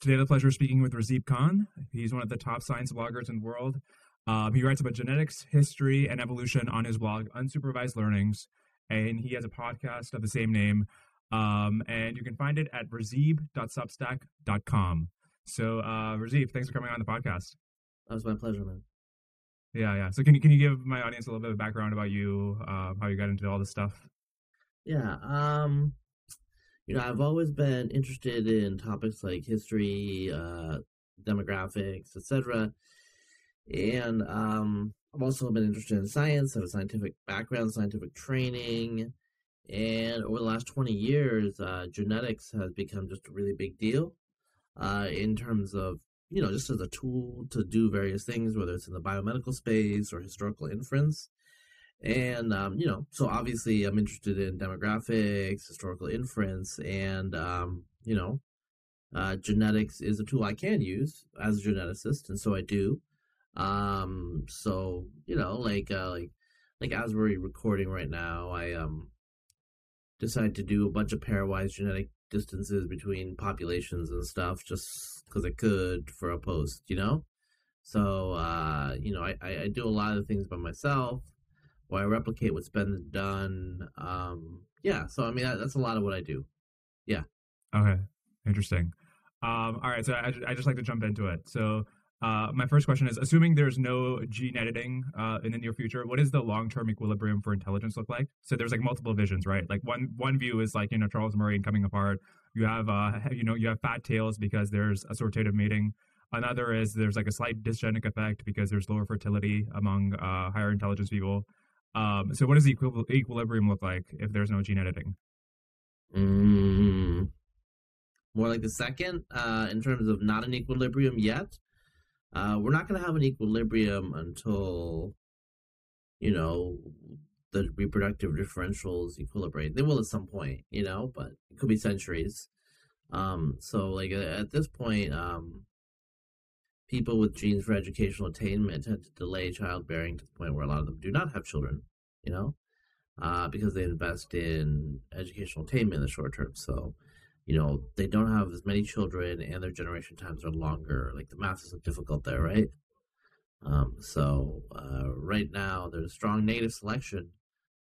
Today, I have the pleasure of speaking with Razib Khan. He's one of the top science bloggers in the world. Um, he writes about genetics, history, and evolution on his blog, Unsupervised Learnings, and he has a podcast of the same name. Um, and you can find it at razib.substack.com. So, uh, Razib, thanks for coming on the podcast. That was my pleasure, man. Yeah, yeah. So, can you can you give my audience a little bit of background about you, uh, how you got into all this stuff? Yeah. Um, you know, I've always been interested in topics like history, uh, demographics, etc. And um, I've also been interested in science. I have a scientific background, scientific training, and over the last twenty years, uh, genetics has become just a really big deal uh, in terms of you know just as a tool to do various things, whether it's in the biomedical space or historical inference. And, um, you know, so obviously I'm interested in demographics, historical inference, and, um, you know, uh, genetics is a tool I can use as a geneticist, and so I do. Um, so, you know, like, uh, like, like as we're recording right now, I, um, decided to do a bunch of pairwise genetic distances between populations and stuff just because I could for a post, you know? So, uh, you know, I, I do a lot of things by myself or I replicate what's been done. Um, yeah, so I mean that, that's a lot of what I do. Yeah. Okay, interesting. Um, all right, so I, I just like to jump into it. So uh, my first question is: Assuming there's no gene editing uh, in the near future, what does the long-term equilibrium for intelligence look like? So there's like multiple visions, right? Like one one view is like you know Charles Murray and coming apart. You have uh, you know you have fat tails because there's assortative mating. Another is there's like a slight dysgenic effect because there's lower fertility among uh, higher intelligence people. Um, so what does the equil- equilibrium look like if there's no gene editing? Mm, more like the second, uh, in terms of not an equilibrium yet. Uh, we're not going to have an equilibrium until, you know, the reproductive differentials equilibrate. They will at some point, you know, but it could be centuries. Um, so like at this point, um, people with genes for educational attainment tend to delay childbearing to the point where a lot of them do not have children, you know, uh, because they invest in educational attainment in the short term. So, you know, they don't have as many children and their generation times are longer. Like the math is difficult there, right? Um, so uh, right now there's strong negative selection.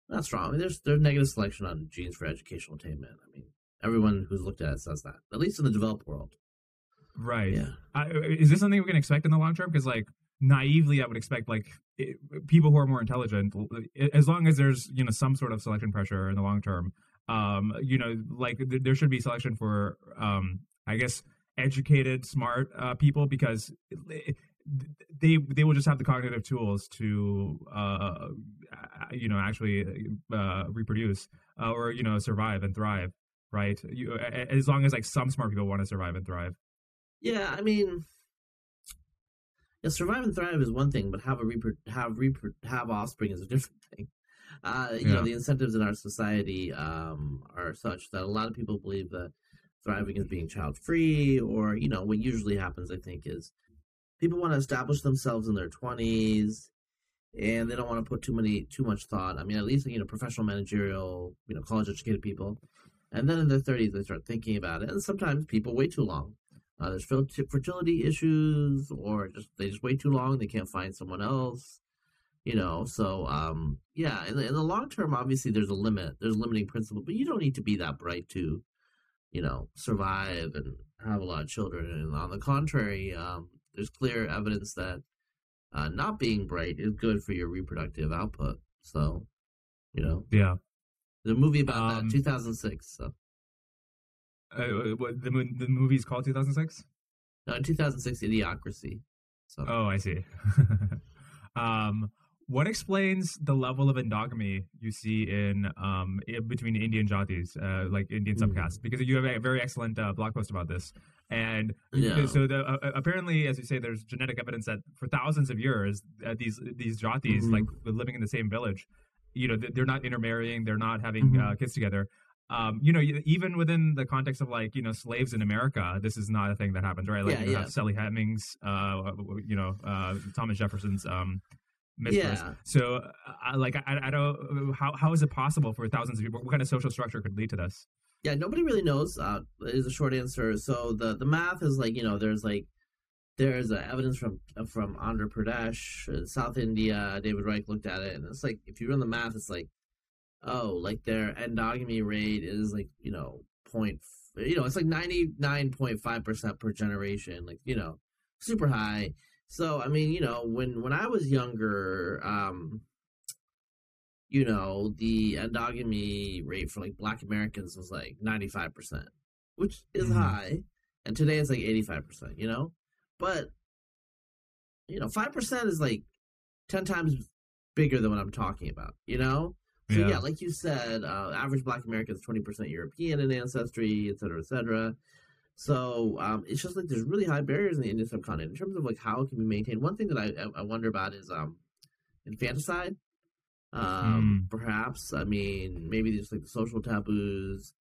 Not strong. I mean, there's there's negative selection on genes for educational attainment. I mean, everyone who's looked at it says that, at least in the developed world. Right. Yeah. Uh, is this something we can expect in the long term? Because like naively, I would expect like it, people who are more intelligent, as long as there's you know some sort of selection pressure in the long term, um, you know, like th- there should be selection for, um, I guess, educated, smart uh, people because they they will just have the cognitive tools to, uh, you know, actually uh, reproduce uh, or you know survive and thrive. Right. You, as long as like some smart people want to survive and thrive. Yeah, I mean, yeah, survive and thrive is one thing, but have a repro- have repro- have offspring is a different thing. Uh, you yeah. know, the incentives in our society um, are such that a lot of people believe that thriving is being child free, or you know, what usually happens, I think, is people want to establish themselves in their twenties, and they don't want to put too many too much thought. I mean, at least you know, professional, managerial, you know, college educated people, and then in their thirties they start thinking about it, and sometimes people wait too long uh, there's fertility issues, or just they just wait too long. They can't find someone else. You know, so um, yeah. In the, in the long term, obviously, there's a limit. There's a limiting principle, but you don't need to be that bright to, you know, survive and have a lot of children. And on the contrary, um, there's clear evidence that uh, not being bright is good for your reproductive output. So, you know, yeah. There's a movie about um, that, 2006. So uh, what, the the movie's called 2006. No, 2006, Idiocracy. So. Oh, I see. um, what explains the level of endogamy you see in um between Indian jatis, uh, like Indian mm. subcastes? Because you have a very excellent uh, blog post about this, and yeah. so the, uh, uh, apparently, as you say, there's genetic evidence that for thousands of years, uh, these these jatis, mm-hmm. like living in the same village, you know, they're not intermarrying, they're not having mm-hmm. uh, kids together um, you know, even within the context of like, you know, slaves in America, this is not a thing that happens, right? Like yeah, you yeah. have Sally Hemings, uh, you know, uh, Thomas Jefferson's um, mistress. Yeah. So, uh, like, I, I don't, how, how is it possible for thousands of people? What kind of social structure could lead to this? yeah, nobody really knows. Uh, is a short answer. So the the math is like you know, there's like there's uh, evidence from from Andhra Pradesh, uh, South India. David Reich looked at it, and it's like if you run the math, it's like oh, like their endogamy rate is like you know point, you know, it's like ninety nine point five percent per generation, like you know, super high. So I mean, you know, when when I was younger, um, you know, the endogamy rate for like Black Americans was like ninety five percent, which is mm-hmm. high, and today it's like eighty five percent. You know, but you know, five percent is like ten times bigger than what I'm talking about. You know, so yeah, yeah like you said, uh, average Black American is twenty percent European in ancestry, et cetera, et cetera. So um, it's just like there's really high barriers in the Indian subcontinent in terms of like how it can be maintained. One thing that I I wonder about is um infanticide. Um, mm. perhaps I mean maybe just like the social taboos.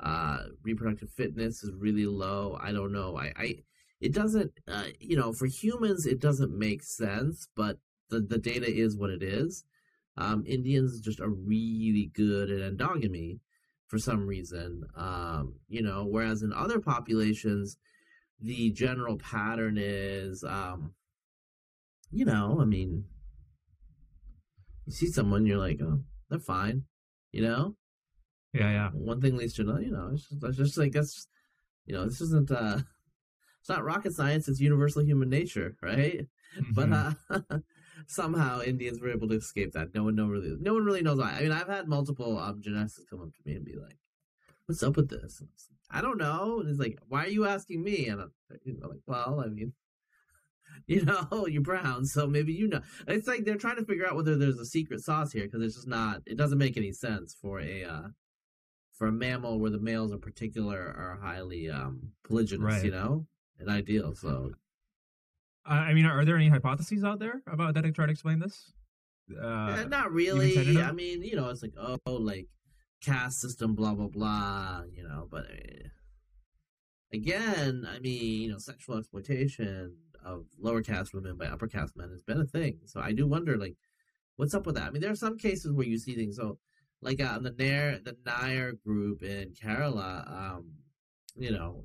Uh, reproductive fitness is really low. I don't know. I, I it doesn't uh, you know for humans it doesn't make sense, but the the data is what it is. Um, Indians just are really good at endogamy for some reason. Um, you know, whereas in other populations, the general pattern is, um, you know, I mean, you see someone, you're like, oh, they're fine, you know? Yeah, yeah. One thing leads to another, you know, it's just, it's just like, that's, you know, this isn't, uh, it's not rocket science, it's universal human nature, right? Mm-hmm. But, uh, somehow Indians were able to escape that. No one know really no one really knows why. I mean, I've had multiple um, geneticists come up to me and be like, "What's up with this?" I don't know. And he's like, "Why are you asking me?" And I'm you know, like, "Well, I mean, you know, you're brown, so maybe you know." It's like they're trying to figure out whether there's a secret sauce here because it's just not. It doesn't make any sense for a uh, for a mammal where the males in particular are highly um, polygynous. Right. You know, an ideal. So I mean, are there any hypotheses out there about that to try to explain this? Uh, not really. I mean, you know, it's like oh, like caste system, blah blah blah. You know, but uh, again, I mean, you know, sexual exploitation of lower caste women by upper caste men has been a thing. So I do wonder, like, what's up with that? I mean, there are some cases where you see things. So, like uh, the Nair, the Nair group in Kerala, um, you know,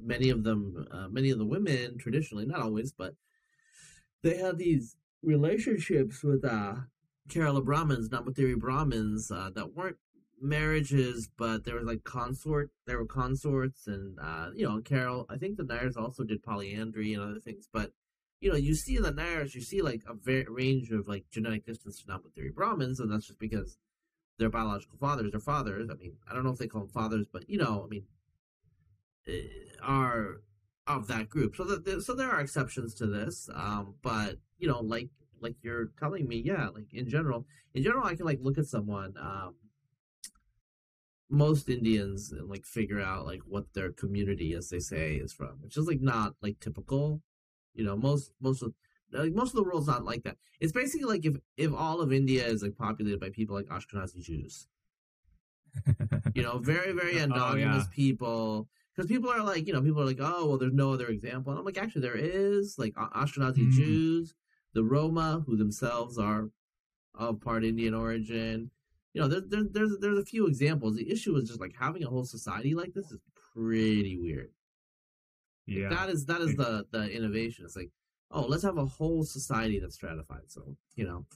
many of them, uh, many of the women traditionally, not always, but they had these relationships with uh, Kerala Brahmins, Namboothiri Brahmins, uh, that weren't marriages, but there was like consort, there were consorts, and uh, you know, Carol. I think the Nairs also did polyandry and other things, but you know, you see in the Nairs, you see like a very range of like genetic distance to Namboothiri Brahmins, and that's just because their biological fathers are fathers. I mean, I don't know if they call them fathers, but you know, I mean, are of that group. So that so there are exceptions to this, um, but you know, like like you're telling me, yeah, like in general, in general, I can like look at someone. Um, most Indians and like figure out like what their community, as they say, is from, which is like not like typical. You know, most most of like most of the world's not like that. It's basically like if if all of India is like populated by people like Ashkenazi Jews. you know, very very endogamous oh, yeah. people because people are like, you know, people are like, oh, well, there's no other example. And I'm like, actually, there is like Ashkenazi mm-hmm. Jews, the Roma, who themselves are of part Indian origin. You know, there's there, there's there's a few examples. The issue is just like having a whole society like this is pretty weird. Yeah, like, that is that is the the innovation. It's like, oh, let's have a whole society that's stratified. So you know,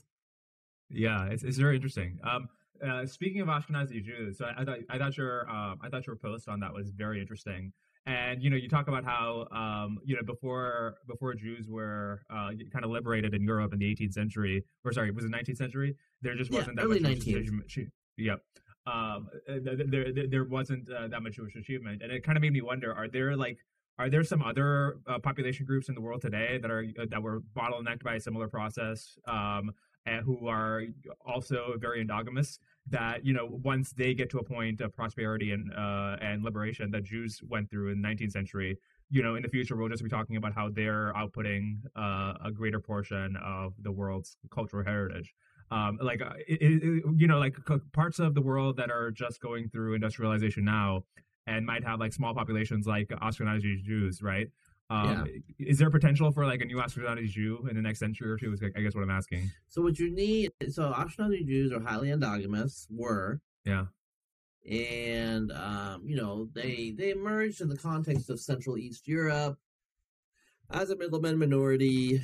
yeah, it's it's very interesting. Um, uh, speaking of Ashkenazi Jews, so I, I, thought I thought your um, I thought your post on that was very interesting. And you know, you talk about how um, you know before before Jews were uh, kind of liberated in Europe in the 18th century, or sorry, was it 19th century? There just wasn't yeah, that much 19th. Yep. Um, there, there, there wasn't uh, that much Jewish achievement, and it kind of made me wonder: Are there like are there some other uh, population groups in the world today that are uh, that were bottlenecked by a similar process? Um, who are also very endogamous that you know once they get to a point of prosperity and uh, and liberation that Jews went through in the 19th century you know in the future we'll just be talking about how they're outputting uh, a greater portion of the world's cultural heritage. Um, like uh, it, it, you know like parts of the world that are just going through industrialization now and might have like small populations like Ashkenazi Jews right um, yeah. Is there potential for like a new Ashkenazi Jew in the next century or two? Is I guess what I'm asking. So what you need, so Ashkenazi Jews are highly endogamous. Were yeah. and um, you know they they emerged in the context of Central East Europe as a middleman minority.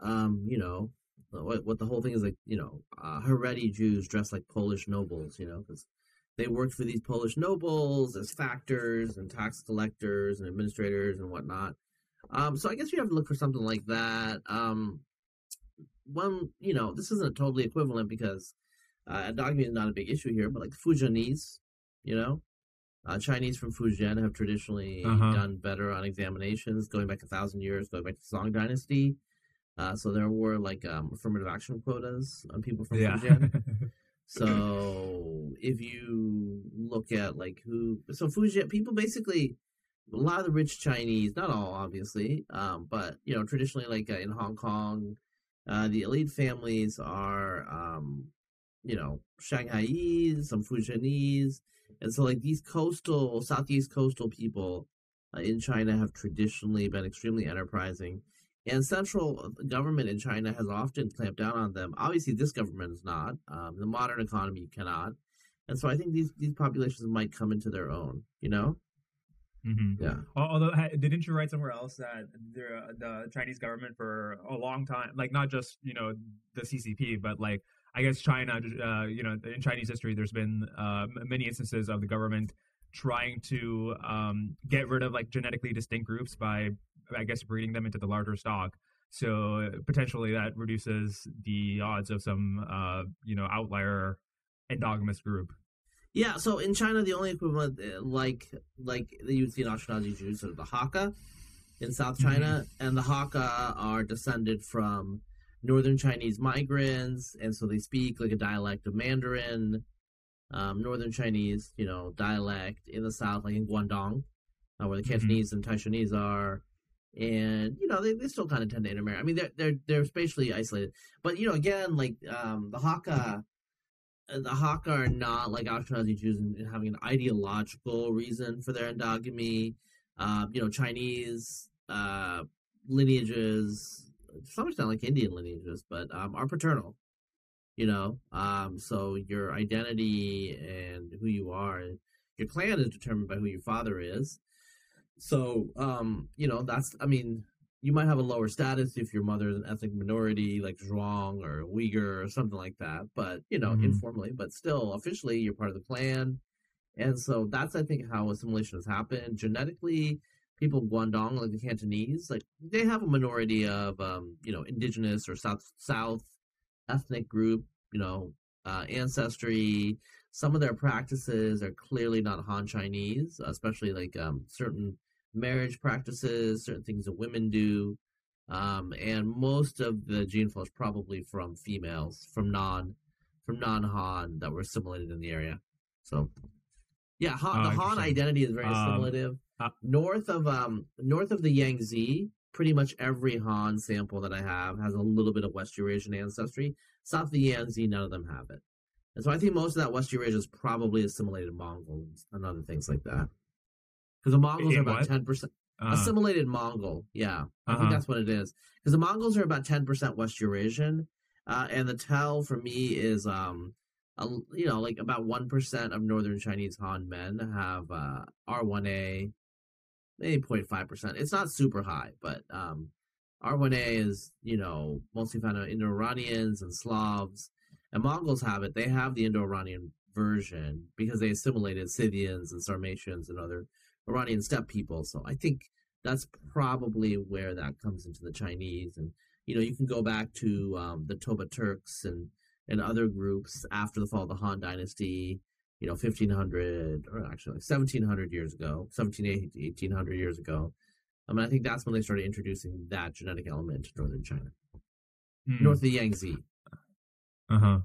Um, you know what what the whole thing is like. You know, uh, Haredi Jews dressed like Polish nobles. You know, because they worked for these Polish nobles as factors and tax collectors and administrators and whatnot. Um, so I guess you have to look for something like that. Um, one, you know, this isn't totally equivalent because uh, endogamy is not a big issue here, but like Fujianese, you know, uh, Chinese from Fujian have traditionally Uh-huh. done better on examinations, going back a thousand years, going back to the Song Dynasty. Uh, so there were like um, affirmative action quotas on people from Yeah. Fujian. So if you look at like who, so Fujian people basically, a lot of the rich Chinese, not all obviously, um, but you know traditionally like uh, in Hong Kong, uh, the elite families are, um, you know, Shanghaiese, some Fujianese, and so like these coastal southeast coastal people uh, in China have traditionally been extremely enterprising. And central government in China has often clamped down on them. Obviously, this government is not. Um, the modern economy cannot. And so I think these, these populations might come into their own, you know? Hmm Yeah. Although, didn't you write somewhere else that the the Chinese government for a long time, like not just you know the CCP, but like I guess China, uh, you know, in Chinese history, there's been uh, many instances of the government trying to um, get rid of like genetically distinct groups by, I guess, breeding them into the larger stock. So potentially that reduces the odds of some, uh, you know, outlier endogamous group. Yeah, so in China, the only equivalent, uh, like like you'd see in Ashkenazi Jews, are the Hakka in South China, and the Hakka are descended from northern Chinese migrants, and so they speak like a dialect of Mandarin, um, northern Chinese, you know, dialect in the south, like in Guangdong, uh, where the Mhm. Cantonese and Taishanese are. And you know they, they still kind of tend to intermarry. I mean they're they're they're spatially isolated, but you know again like um, the Hakka the Hakka are not like Ashkenazi Jews in, in having an ideological reason for their endogamy. Uh, you know, Chinese uh, lineages, to some extent like Indian lineages, but um, are paternal. You know, um, so your identity and who you are, your clan is determined by who your father is. So, um, you know, that's, I mean, you might have a lower status if your mother is an ethnic minority like Zhuang or Uyghur or something like that, but you know, Mhm. informally, but still officially you're part of the clan. And so that's I think how assimilation has happened. Genetically, people of Guangdong, like the Cantonese, like they have a minority of um, you know, indigenous or south south ethnic group, you know, uh, ancestry. Some of their practices are clearly not Han Chinese, especially like um, certain marriage practices, certain things that women do. Um, and most of the gene flow is probably from females, from non, from non-Han that were assimilated in the area. So, yeah, Han, Oh, the Han identity is very Um, assimilative. uh- north of um, north of the Yangtze, pretty much every Han sample that I have has a little bit of West Eurasian ancestry. South of the Yangtze, none of them have it. And so I think most of that West Eurasia is probably assimilated Mongols and other things like that. Because the Mongols In are about ten percent Uh, assimilated Mongol. Yeah, I Uh-huh. think that's what it is. Because the Mongols are about ten percent West Eurasian, uh, and the tell for me is, um, a, you know, like about one percent of Northern Chinese Han men have uh, R1A, maybe 0.5 percent. It's not super high, but um, R1A is you know mostly found in Indo-Iranians and Slavs, and Mongols have it. They have the Indo-Iranian version because they assimilated Scythians and Sarmatians and other Iranian steppe people. So I think that's probably where that comes into the Chinese. And you know, you can go back to um, the Toba Turks and and other groups after the fall of the Han Dynasty. You know, 1500 or actually like 1700 years ago, 1780, 1800 years ago. I mean, I think that's when they started introducing that genetic element to northern China, hmm. north of the Yangtze. Uh huh.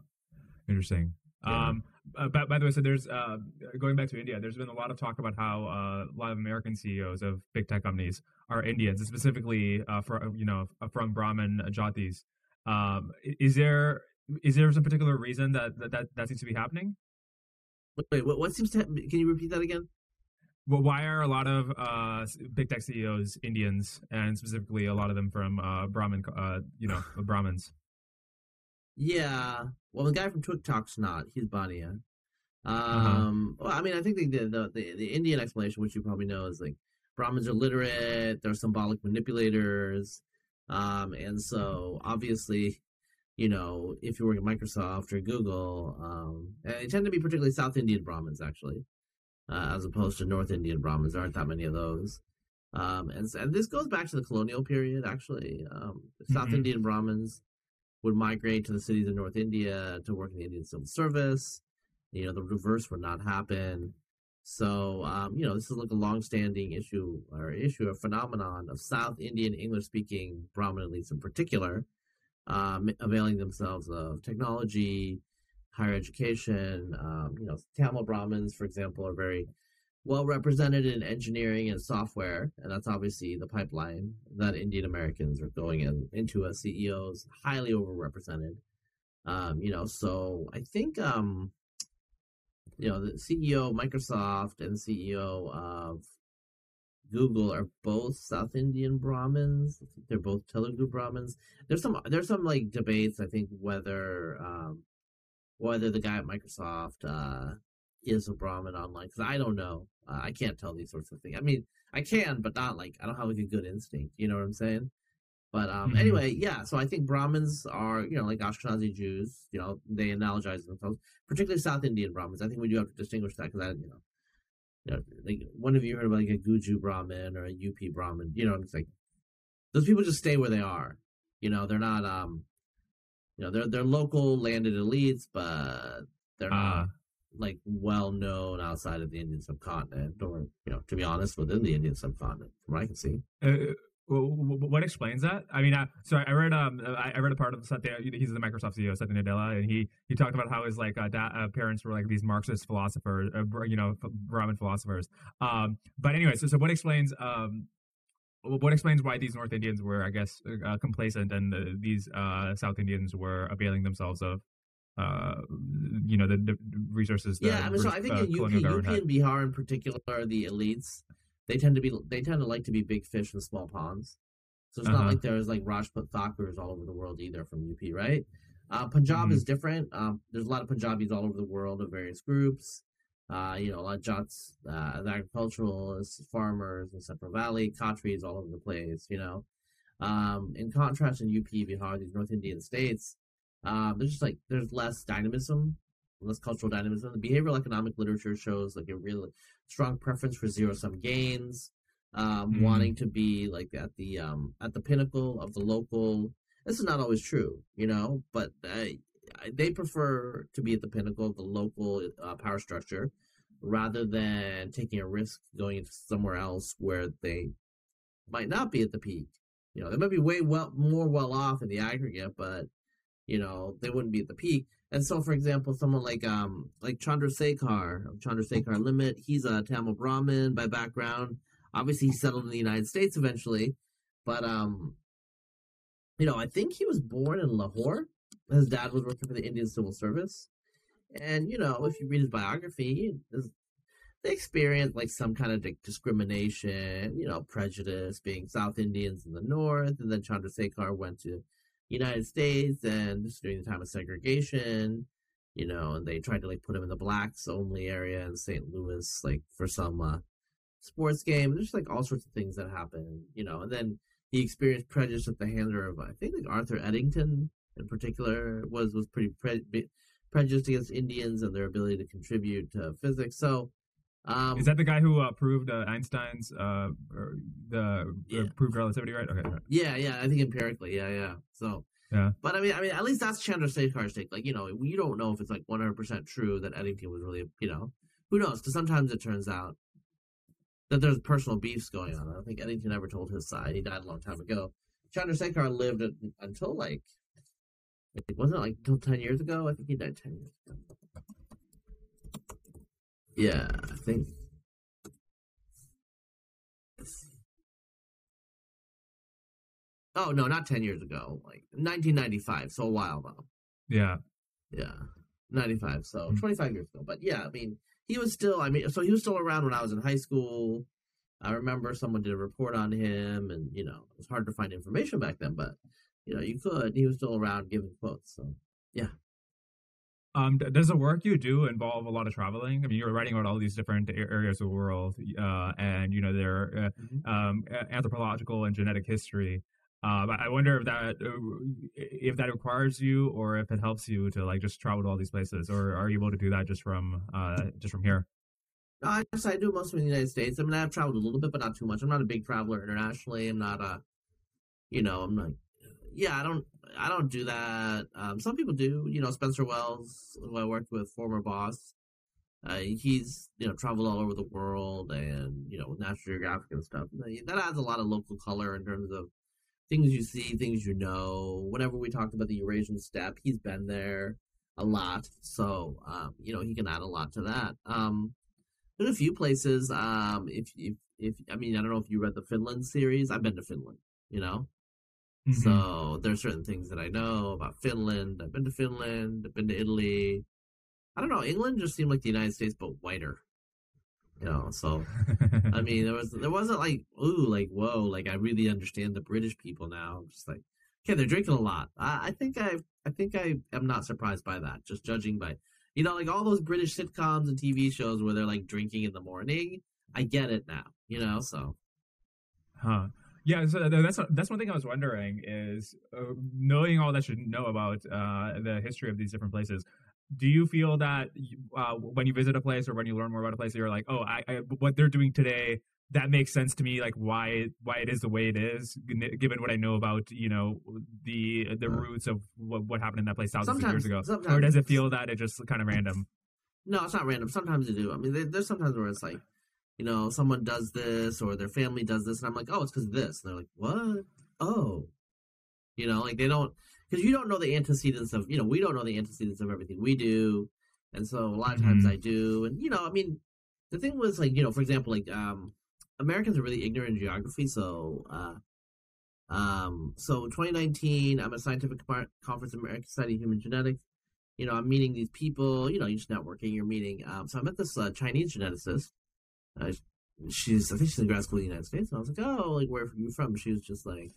Interesting. Yeah. Um, uh, by, by the way, so there's uh, going back to India. There's been a lot of talk about how uh, a lot of American CEOs of big tech companies are Indians, specifically uh, for you know from Brahmin jatis. Um, is there is there some particular reason that that, that, that seems to be happening? Wait, what, what seems to? Can you repeat that again? Well, why are a lot of uh, big tech CEOs Indians, and specifically a lot of them from uh, Brahmin, uh, you know, Brahmins? Yeah. Well, the guy from TikTok's not. He's Bania. Um, well, I mean, I think the, the the the Indian explanation, which you probably know, is like Brahmins are literate, they're symbolic manipulators, um, and so obviously, you know, if you work at Microsoft or Google, um, and they tend to be particularly South Indian Brahmins actually, uh, as opposed to North Indian Brahmins. There aren't that many of those. Um, and, and this goes back to the colonial period, actually. Um, South Mhm. Indian Brahmins would migrate to the cities in North India to work in the Indian civil service. You know, the reverse would not happen. So, um, you know, this is like a long-standing issue or issue, or phenomenon of South Indian English-speaking Brahmin elites in particular, um, availing themselves of technology, higher education. Um, you know, Tamil Brahmins, for example, are very well represented in engineering and software, and that's obviously the pipeline that Indian Americans are going in into as CEOs, highly overrepresented. Um, you know, so I think um, you know the CEO of Microsoft and CEO of Google are both South Indian Brahmins. They're both Telugu Brahmins. There's some there's some like debates. I think whether um, whether the guy at Microsoft uh, is a Brahmin online because I don't know. Uh, I can't tell these sorts of things. I mean, I can, but not like I don't have like a good instinct. You know what I'm saying? But um, Mhm. anyway, yeah. So I think Brahmins are you know like Ashkenazi Jews. You know they analogize themselves, particularly South Indian Brahmins. I think we do have to distinguish that because I you know. You know, like one of you heard about like a Guju Brahmin or a UP Brahmin, you know, it's like those people just stay where they are. You know, they're not um you know, they're they're local landed elites, but they're not Ah. Like well known outside of the Indian subcontinent, or you know, to be honest, within the Indian subcontinent, from what I can see. Uh, w- what explains that? I mean, I, so I read um I I read a part of Satya. He's the Microsoft CEO, Satya Nadella, and he he talked about how his like uh, da- uh, parents were like these Marxist philosophers, uh, you know, Brahmin philosophers. Um, but anyway, so so what explains um what explains why these North Indians were, I guess, uh, complacent, and uh, these uh, South Indians were availing themselves of, uh, you know, the, the resources. That Yeah, I mean, so I think uh, in UP, colonial UP had. and Bihar in particular, the elites, they tend to be they tend to like to be big fish in small ponds. So it's not Uh-huh. like there's like Rajput Thakurs all over the world either from UP, right? Uh, Punjab Mhm. is different. Um, there's a lot of Punjabis all over the world of various groups. Uh, you know, a lot of Jats, uh, agriculturalists, farmers in Central Valley, Khatris all over the place. You know, um, in contrast, in UP, Bihar, these North Indian states, um, there's just like there's less dynamism, less cultural dynamism. The behavioral economic literature shows like a really strong preference for zero sum gains, um, Mm. wanting to be like at the um, at the pinnacle of the local. This is not always true, you know, but uh, they prefer to be at the pinnacle of the local uh, power structure rather than taking a risk going into somewhere else where they might not be at the peak. You know, they might be way well more well off in the aggregate, but you know they wouldn't be at the peak. And so, for example, someone like um like Chandrasekhar of Chandrasekhar Limit, he's a Tamil Brahmin by background. Obviously, he settled in the United States eventually, but um, you know, I think he was born in Lahore. His dad was working for the Indian Civil Service, and you know, if you read his biography, they experienced like some kind of discrimination, you know, prejudice, being South Indians in the north, and then Chandrasekhar went to United States, and this is during the time of segregation, you know, and they tried to like put him in the blacks only area in St. Louis, like for some uh, sports game. There's like all sorts of things that happen, you know, and then he experienced prejudice at the hands of I think like Arthur Eddington in particular was was pretty pre- prejudiced against Indians and their ability to contribute to physics. So, um, Is that the guy who uh, proved uh, Einstein's uh, the Yeah. proved relativity, right? Okay. right. Yeah, yeah, I think empirically, yeah, yeah. So, Yeah. But I mean, I mean, at least that's Chandra Chandrasekhar's take. Like, you know, we don't know if it's like one hundred percent true that Eddington was really, you know, who knows? Because sometimes it turns out that there's personal beefs going on. I don't think Eddington ever told his side. He died a long time ago. Chandra Chandrasekhar lived until like, it wasn't it like until ten years ago. I think he died ten years ago. Yeah, I think. Oh no, not ten years ago. Like 1995, so a while though. Yeah. Yeah, 95, so Mm. 25 years ago. But yeah, I mean, he was still. I mean, so he was still around when I was in high school. I remember someone did a report on him, and you know, it was hard to find information back then, but you know, you could. He was still around giving quotes. So yeah. Um, does the work you do involve a lot of traveling? I mean, you're writing about all these different areas of the world, uh, and you know their uh, mm-hmm. um, anthropological and genetic history. Um, I wonder if that uh, if that requires you, or if it helps you to like just travel to all these places, or are you able to do that just from uh, just from here? I guess I do most of in the United States. I mean, I've traveled a little bit, but not too much. I'm not a big traveler internationally. I'm not a, you know, I'm not. Yeah, I don't. I don't do that. Um, some people do. You know, Spencer Wells, who I worked with, former boss. Uh, he's you know traveled all over the world, and you know with National Geographic and stuff. That adds a lot of local color in terms of things you see, things you know. Whenever we talked about the Eurasian steppe, he's been there a lot, so um, you know he can add a lot to that. Um, there's a few places. Um, if if if I mean, I don't know if you read the Finland series. I've been to Finland. You know, mm-hmm. so there's certain things that I know about Finland. I've been to Finland. I've been to Italy. I don't know. England just seemed like the United States, but whiter. You know, so I mean, there was there wasn't like ooh, like whoa, like I really understand the British people now. I'm just like, okay, they're drinking a lot. I, I think I I think I am not surprised by that. Just judging by you know, like all those British sitcoms and TV shows where they're like drinking in the morning. I get it now, you know. So, huh? Yeah, so that's that's one thing I was wondering is uh, knowing all that you know about uh, the history of these different places. Do you feel that uh, when you visit a place or when you learn more about a place, you're like, oh, I, I, what they're doing today that makes sense to me like why why it is the way it is given what i know about you know the the roots of what, what happened in that place thousands sometimes, of years ago or does it feel that it just kind of random? No it's not random. Sometimes you do. I mean there's sometimes where it's like you know someone does this or their family does this and i'm like oh it's because of this and they're like what oh you know like they don't because you don't know the antecedents of you know we don't know the antecedents of everything we do and so a lot of times mm-hmm. i do and you know i mean the thing was like you know for example like um Americans are really ignorant in geography, so uh, um, so 2019, I'm at a scientific conference, American Society of Human Genetics. You know, I'm meeting these people. You know, you're just networking. You're meeting. Um, so I met this uh, Chinese geneticist. Uh, she's, I think she's in grad school in the United States. And I was like, oh, like where are you from? She was just like,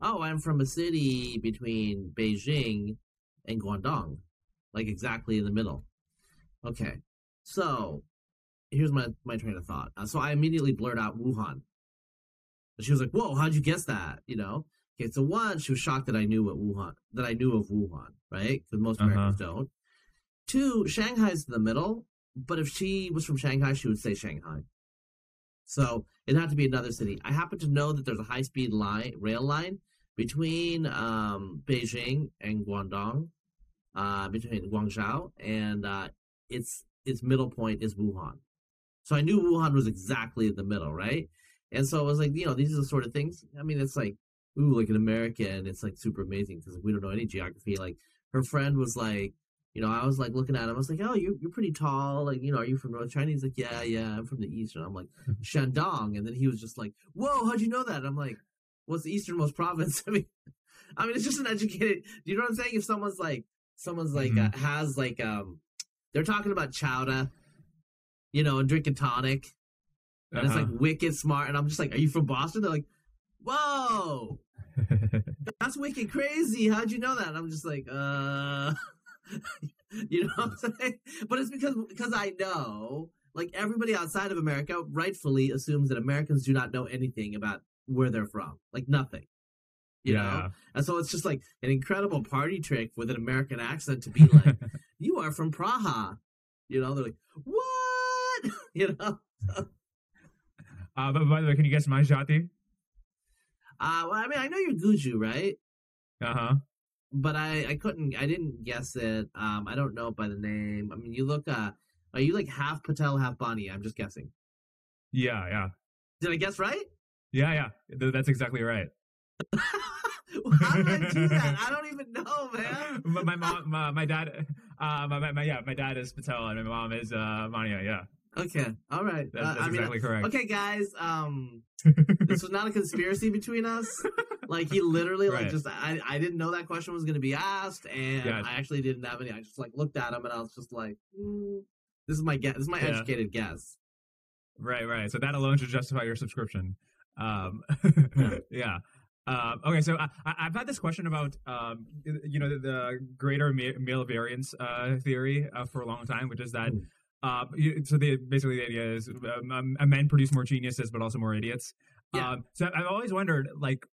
oh, I'm from a city between Beijing and Guangdong, like exactly in the middle. Okay, so here's my my train of thought. Uh, so I immediately blurred out Wuhan. And she was like, "Whoa, how'd you guess that?" You know. Okay, so one, she was shocked that I knew what Wuhan that I knew of Wuhan, right? Because most Americans uh-huh. don't. Two, Shanghai's in the middle, but if she was from Shanghai, she would say Shanghai. So it had to be another city. I happen to know that there's a high speed line rail line between um, Beijing and Guangdong, uh, between Guangzhou, and uh, its its middle point is Wuhan. So I knew Wuhan was exactly in the middle, right? And so I was like, you know, these are the sort of things. I mean, it's like, ooh, like in America, and it's like super amazing because we don't know any geography. Like her friend was like, you know, I was like looking at him. I was like, oh, you're you're pretty tall. Like, you know, are you from North China? He's like, yeah, yeah, I'm from the east. And I'm like, Shandong. And then he was just like, whoa, how'd you know that? And I'm like, what's the easternmost province? I mean, I mean, it's just an educated. Do you know what I'm saying? If someone's like, someone's like mm-hmm. uh, has like um, they're talking about chowder you know, and drinking tonic. And uh-huh. it's like uh-huh. wicked smart. And I'm just like, Are you from Boston? They're like, Whoa. That's wicked crazy. How'd you know that? And I'm just like, uh you know what I'm saying? But it's because because I know, like everybody outside of America rightfully assumes that Americans do not know anything about where they're from. Like nothing. You yeah. know? And so it's just like an incredible party trick with an American accent to be like, You are from Praha. You know, they're like, What? you know. uh, but by the way, can you guess my jati? Uh, well, I mean, I know you're Guju, right? Uh huh. But I, I couldn't, I didn't guess it. Um, I don't know by the name. I mean, you look, uh, are you like half Patel, half Bani? I'm just guessing. Yeah, yeah. Did I guess right? Yeah, yeah. That's exactly right. How did I do that? I don't even know, man. my, my mom, my, my dad, uh, my, my, yeah, my dad is Patel and my mom is uh, Bania. Yeah. Okay. All right. That's, that's uh, I mean, exactly correct. Okay, guys. Um, this was not a conspiracy between us. Like he literally, right. like, just I, I didn't know that question was going to be asked, and yeah. I actually didn't have any. I just like looked at him, and I was just like, mm, "This is my guess. This is my yeah. educated guess." Right, right. So that alone should justify your subscription. Um, yeah. Uh, okay, so I, I've had this question about, um, you know, the, the greater ma- male variance uh, theory uh, for a long time, which is that, Hmm. Uh, so the basically the idea is um, um, men produce more geniuses, but also more idiots. Yeah. Um, so I've always wondered, like,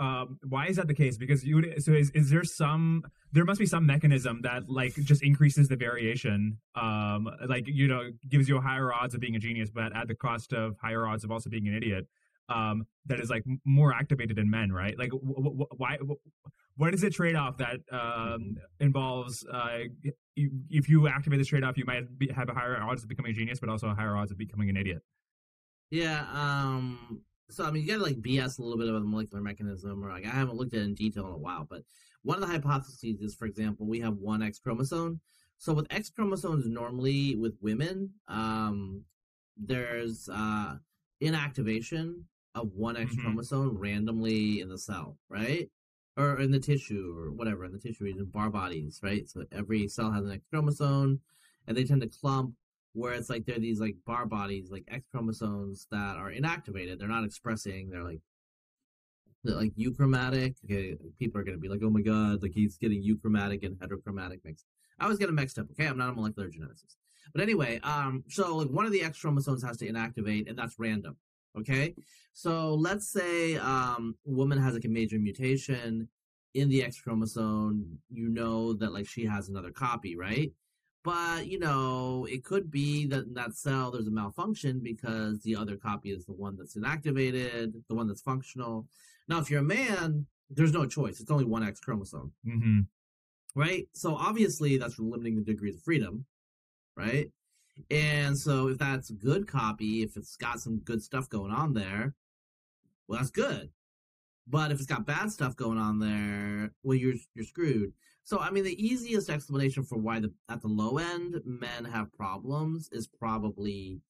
um, why is that the case? Because you, would, so is, is there some, there must be some mechanism that like just increases the variation, um, like you know, gives you higher odds of being a genius, but at the cost of higher odds of also being an idiot um, that is like more activated in men, right? Like, w- w- why? W- what is the trade off that um, involves? Uh, if you activate this trade off, you might be, have a higher odds of becoming a genius, but also a higher odds of becoming an idiot. Yeah. Um. So I mean, you gotta like BS a little bit about the molecular mechanism, or like I haven't looked at it in detail in a while. But one of the hypotheses is, for example, we have one X chromosome. So with X chromosomes, normally with women, um, there's uh inactivation of one X Mhm. chromosome randomly in the cell, right? Or in the tissue, or whatever in the tissue region, Barr bodies, right? So every cell has an X chromosome, and they tend to clump where it's like they're these like Barr bodies, like X chromosomes that are inactivated. They're not expressing. They're like they're like euchromatic. Okay, people are gonna be like, "Oh my god, like he's getting euchromatic and heterochromatic mixed." I was getting mixed up. Okay, I'm not a molecular geneticist, but anyway, um, so like one of the X chromosomes has to inactivate, and that's random. Okay, so let's say um, a woman has like a major mutation in the X chromosome. You know that like she has another copy, right? But you know, it could be that in that cell there's a malfunction because the other copy is the one that's inactivated, the one that's functional. Now, if you're a man, there's no choice. It's only one X chromosome, Mm-hmm. right? So obviously that's limiting the degrees of freedom, right? And so if that's a good copy, if it's got some good stuff going on there, well, that's good. But if it's got bad stuff going on there, well, you're you're screwed. So I mean, the easiest explanation for why the at the low end men have problems is probably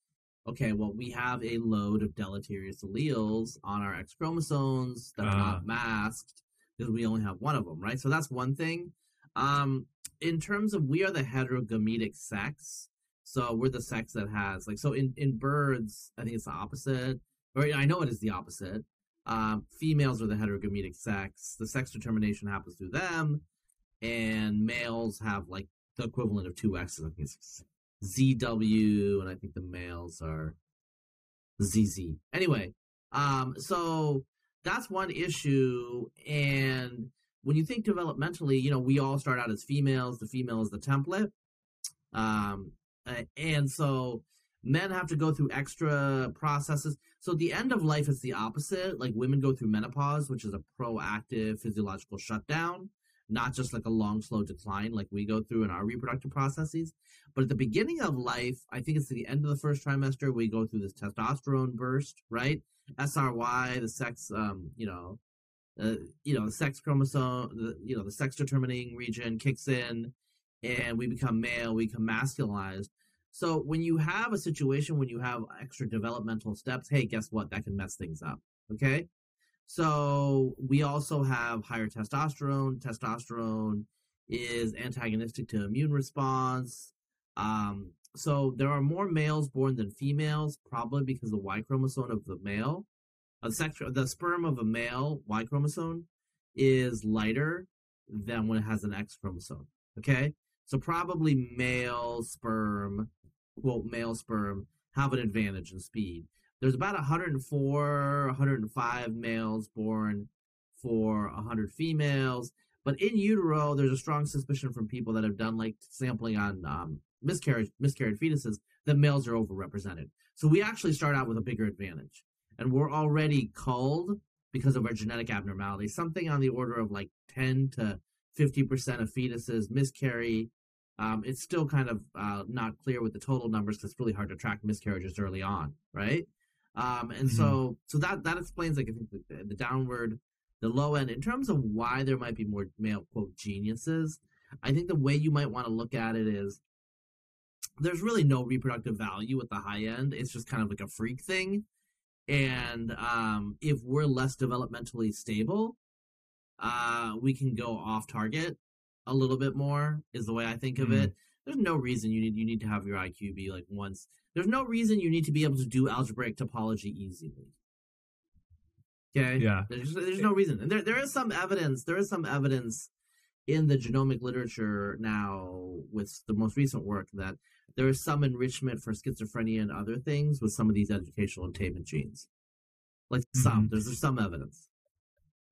okay. Well, we have a load of deleterious alleles on our X chromosomes that are Ah. not masked because we only have one of them, right? So that's one thing. Um, in terms of we are the heterogametic sex, so we're the sex that has like so in in birds, I think it's the opposite, or I know it is the opposite. Um, females are the heterogametic sex. The sex determination happens through them, and males have like the equivalent of two X's. I think it's ZW, and I think the males are ZZ. Anyway, um, so that's one issue, and when you think developmentally, you know, we all start out as females. The female is the template, um, uh, and so men have to go through extra processes. So the end of life is the opposite. Like women go through menopause, which is a proactive physiological shutdown, not just like a long, slow decline like we go through in our reproductive processes. But at the beginning of life, I think it's the end of the first trimester, we go through this testosterone burst, right? SRY, the sex, um, you know, uh, you know, the sex chromosome, the, you know, the sex determining region kicks in, and we become male, we become masculized. So when you have a situation when you have extra developmental steps, hey, guess what? That can mess things up. Okay. So we also have higher testosterone. Testosterone is antagonistic to immune response. Um, so there are more males born than females, probably because the Y chromosome of the male, uh, sex, the sperm of a male Y chromosome is lighter than when it has an X chromosome. Okay. So probably male sperm, quote, male sperm have an advantage in speed. There's about 104, 105 males born for 100 females. But in utero, there's a strong suspicion from people that have done like sampling on um, miscarriage, miscarried fetuses that males are overrepresented. So we actually start out with a bigger advantage. And we're already culled because of our genetic abnormality. Something on the order of like 10 to 50% of fetuses miscarry. Um, it's still kind of uh, not clear with the total numbers because it's really hard to track miscarriages early on, right? Um, and so, so that that explains like I think the, the downward, the low end in terms of why there might be more male quote geniuses. I think the way you might want to look at it is there's really no reproductive value at the high end. It's just kind of like a freak thing. And um, if we're less developmentally stable, uh, we can go off target a little bit more. Is the way I think of Mhm. it. There's no reason you need you need to have your IQ be like once. There's no reason you need to be able to do algebraic topology easily. Okay. Yeah. There's there's no reason, and there there is some evidence. There is some evidence in the genomic literature now with the most recent work that there is some enrichment for schizophrenia and other things with some of these educational attainment genes. Like some, Mhm. there's, there's some evidence.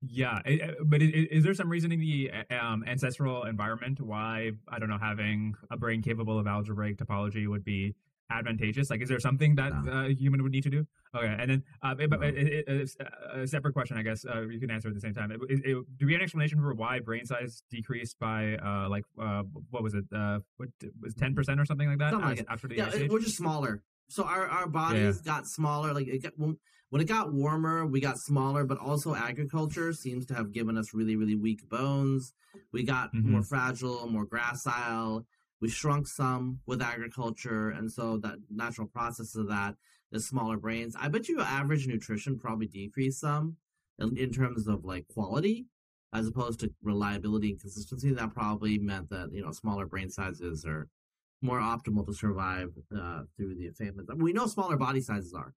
Yeah, i- i- but is, there some reason in the um, ancestral environment why I don't know having a brain capable of algebraic topology would be advantageous? Like, is there something that No. uh, a human would need to do? Okay, and then uh, but No. it- it- a separate question, I guess uh, you can answer at the same time. It- it- it- do we have an explanation for why brain size decreased by uh, like uh, what was it? Uh, what was ten percent or something like that Something like it. after the Yeah, it- age? we're just smaller. So our, our bodies got smaller. Like it got, when, when it got warmer, we got smaller. But also agriculture seems to have given us really really weak bones. We got Mhm. more fragile, more gracile. We shrunk some with agriculture, and so that natural process of that is smaller brains. I bet you average nutrition probably decreased some in, in terms of like quality, as opposed to reliability and consistency. That probably meant that you know smaller brain sizes are more optimal to survive uh, through the famines. We know smaller body sizes are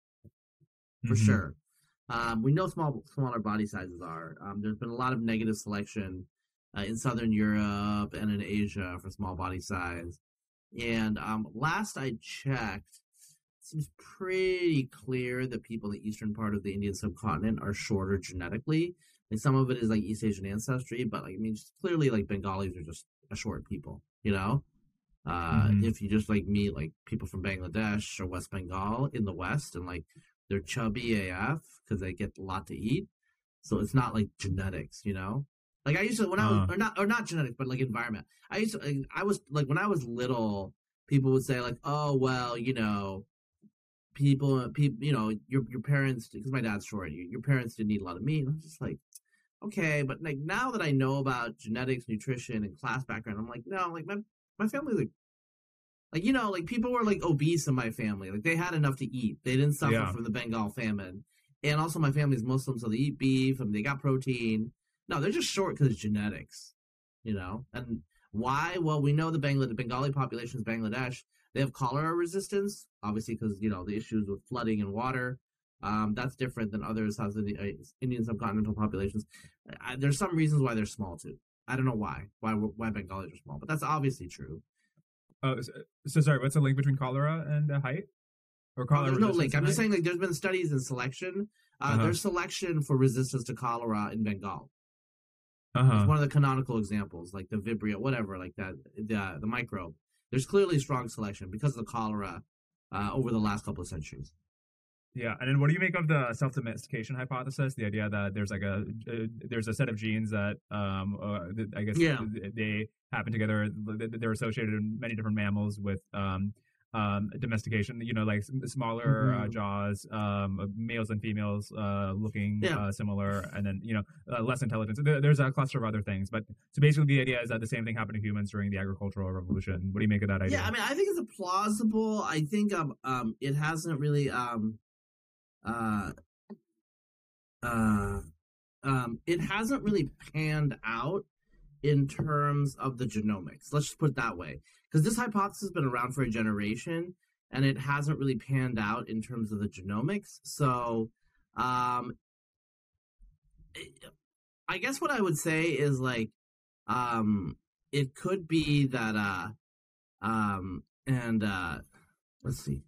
for Mhm. sure. Um, we know small smaller body sizes are. Um, there's been a lot of negative selection uh, in Southern Europe and in Asia for small body size. And um, last I checked, it seems pretty clear that people in the eastern part of the Indian subcontinent are shorter genetically. Like some of it is like East Asian ancestry, but like I mean, just clearly like Bengalis are just a short people, you know. Uh, Mhm. If you just like meet like people from Bangladesh or West Bengal in the West, and like they're chubby AF because they get a lot to eat, so it's not like genetics, you know. Like I used to when I was Uh. or not or not genetics, but like environment. I used to like, I was like when I was little, people would say like, oh well, you know, people people you know your your parents because my dad's short, your, your parents didn't eat a lot of meat. And I'm just like, okay, but like now that I know about genetics, nutrition, and class background, I'm like, no, like my my family's like. Like you know, like people were like obese in my family. Like they had enough to eat. They didn't suffer Yeah. from the Bengal famine. And also, my family's Muslim, so they eat beef and they got protein. No, they're just short because genetics, you know. And why? Well, we know the Bangla- the Bengali population is Bangladesh. They have cholera resistance, obviously, because you know the issues with flooding and water. Um, that's different than other South Indian, uh, Indian subcontinental populations. I, there's some reasons why they're small too. I don't know why why why Bengalis are small, but that's obviously true. Oh, so, so sorry. What's the link between cholera and uh, height? Or Oh, cholera? there's no link. I'm just saying like there's been studies in selection. Uh, Uh-huh. There's selection for resistance to cholera in Bengal. Uh-huh. It's one of the canonical examples, like the Vibrio, whatever, like that, the the microbe. There's clearly strong selection because of the cholera uh, over the last couple of centuries. Yeah, and then what do you make of the self-domestication hypothesis? The idea that there's like a uh, there's a set of genes that um uh, I guess Yeah. they happen together. They're associated in many different mammals with um um domestication. You know, like smaller uh, Mhm. jaws, um uh, males and females uh looking Yeah. uh, similar, and then you know uh, less intelligence. There, there's a cluster of other things, but so basically the idea is that the same thing happened to humans during the agricultural revolution. What do you make of that idea? Yeah, I mean, I think it's a plausible. I think um um it hasn't really um uh uh um it hasn't really panned out in terms of the genomics. Let's just put it that way, because this hypothesis has been around for a generation, and it hasn't really panned out in terms of the genomics. So, um, I guess what I would say is like, um, it could be that uh um, and uh, let's see.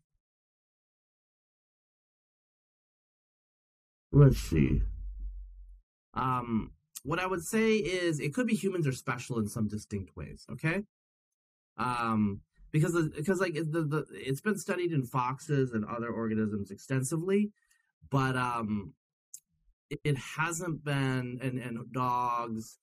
Let's see. Um, what I would say is it could be humans are special in some distinct ways. Okay. Um, because because like the, the it's been studied in foxes and other organisms extensively, but um, it, hasn't been and and dogs,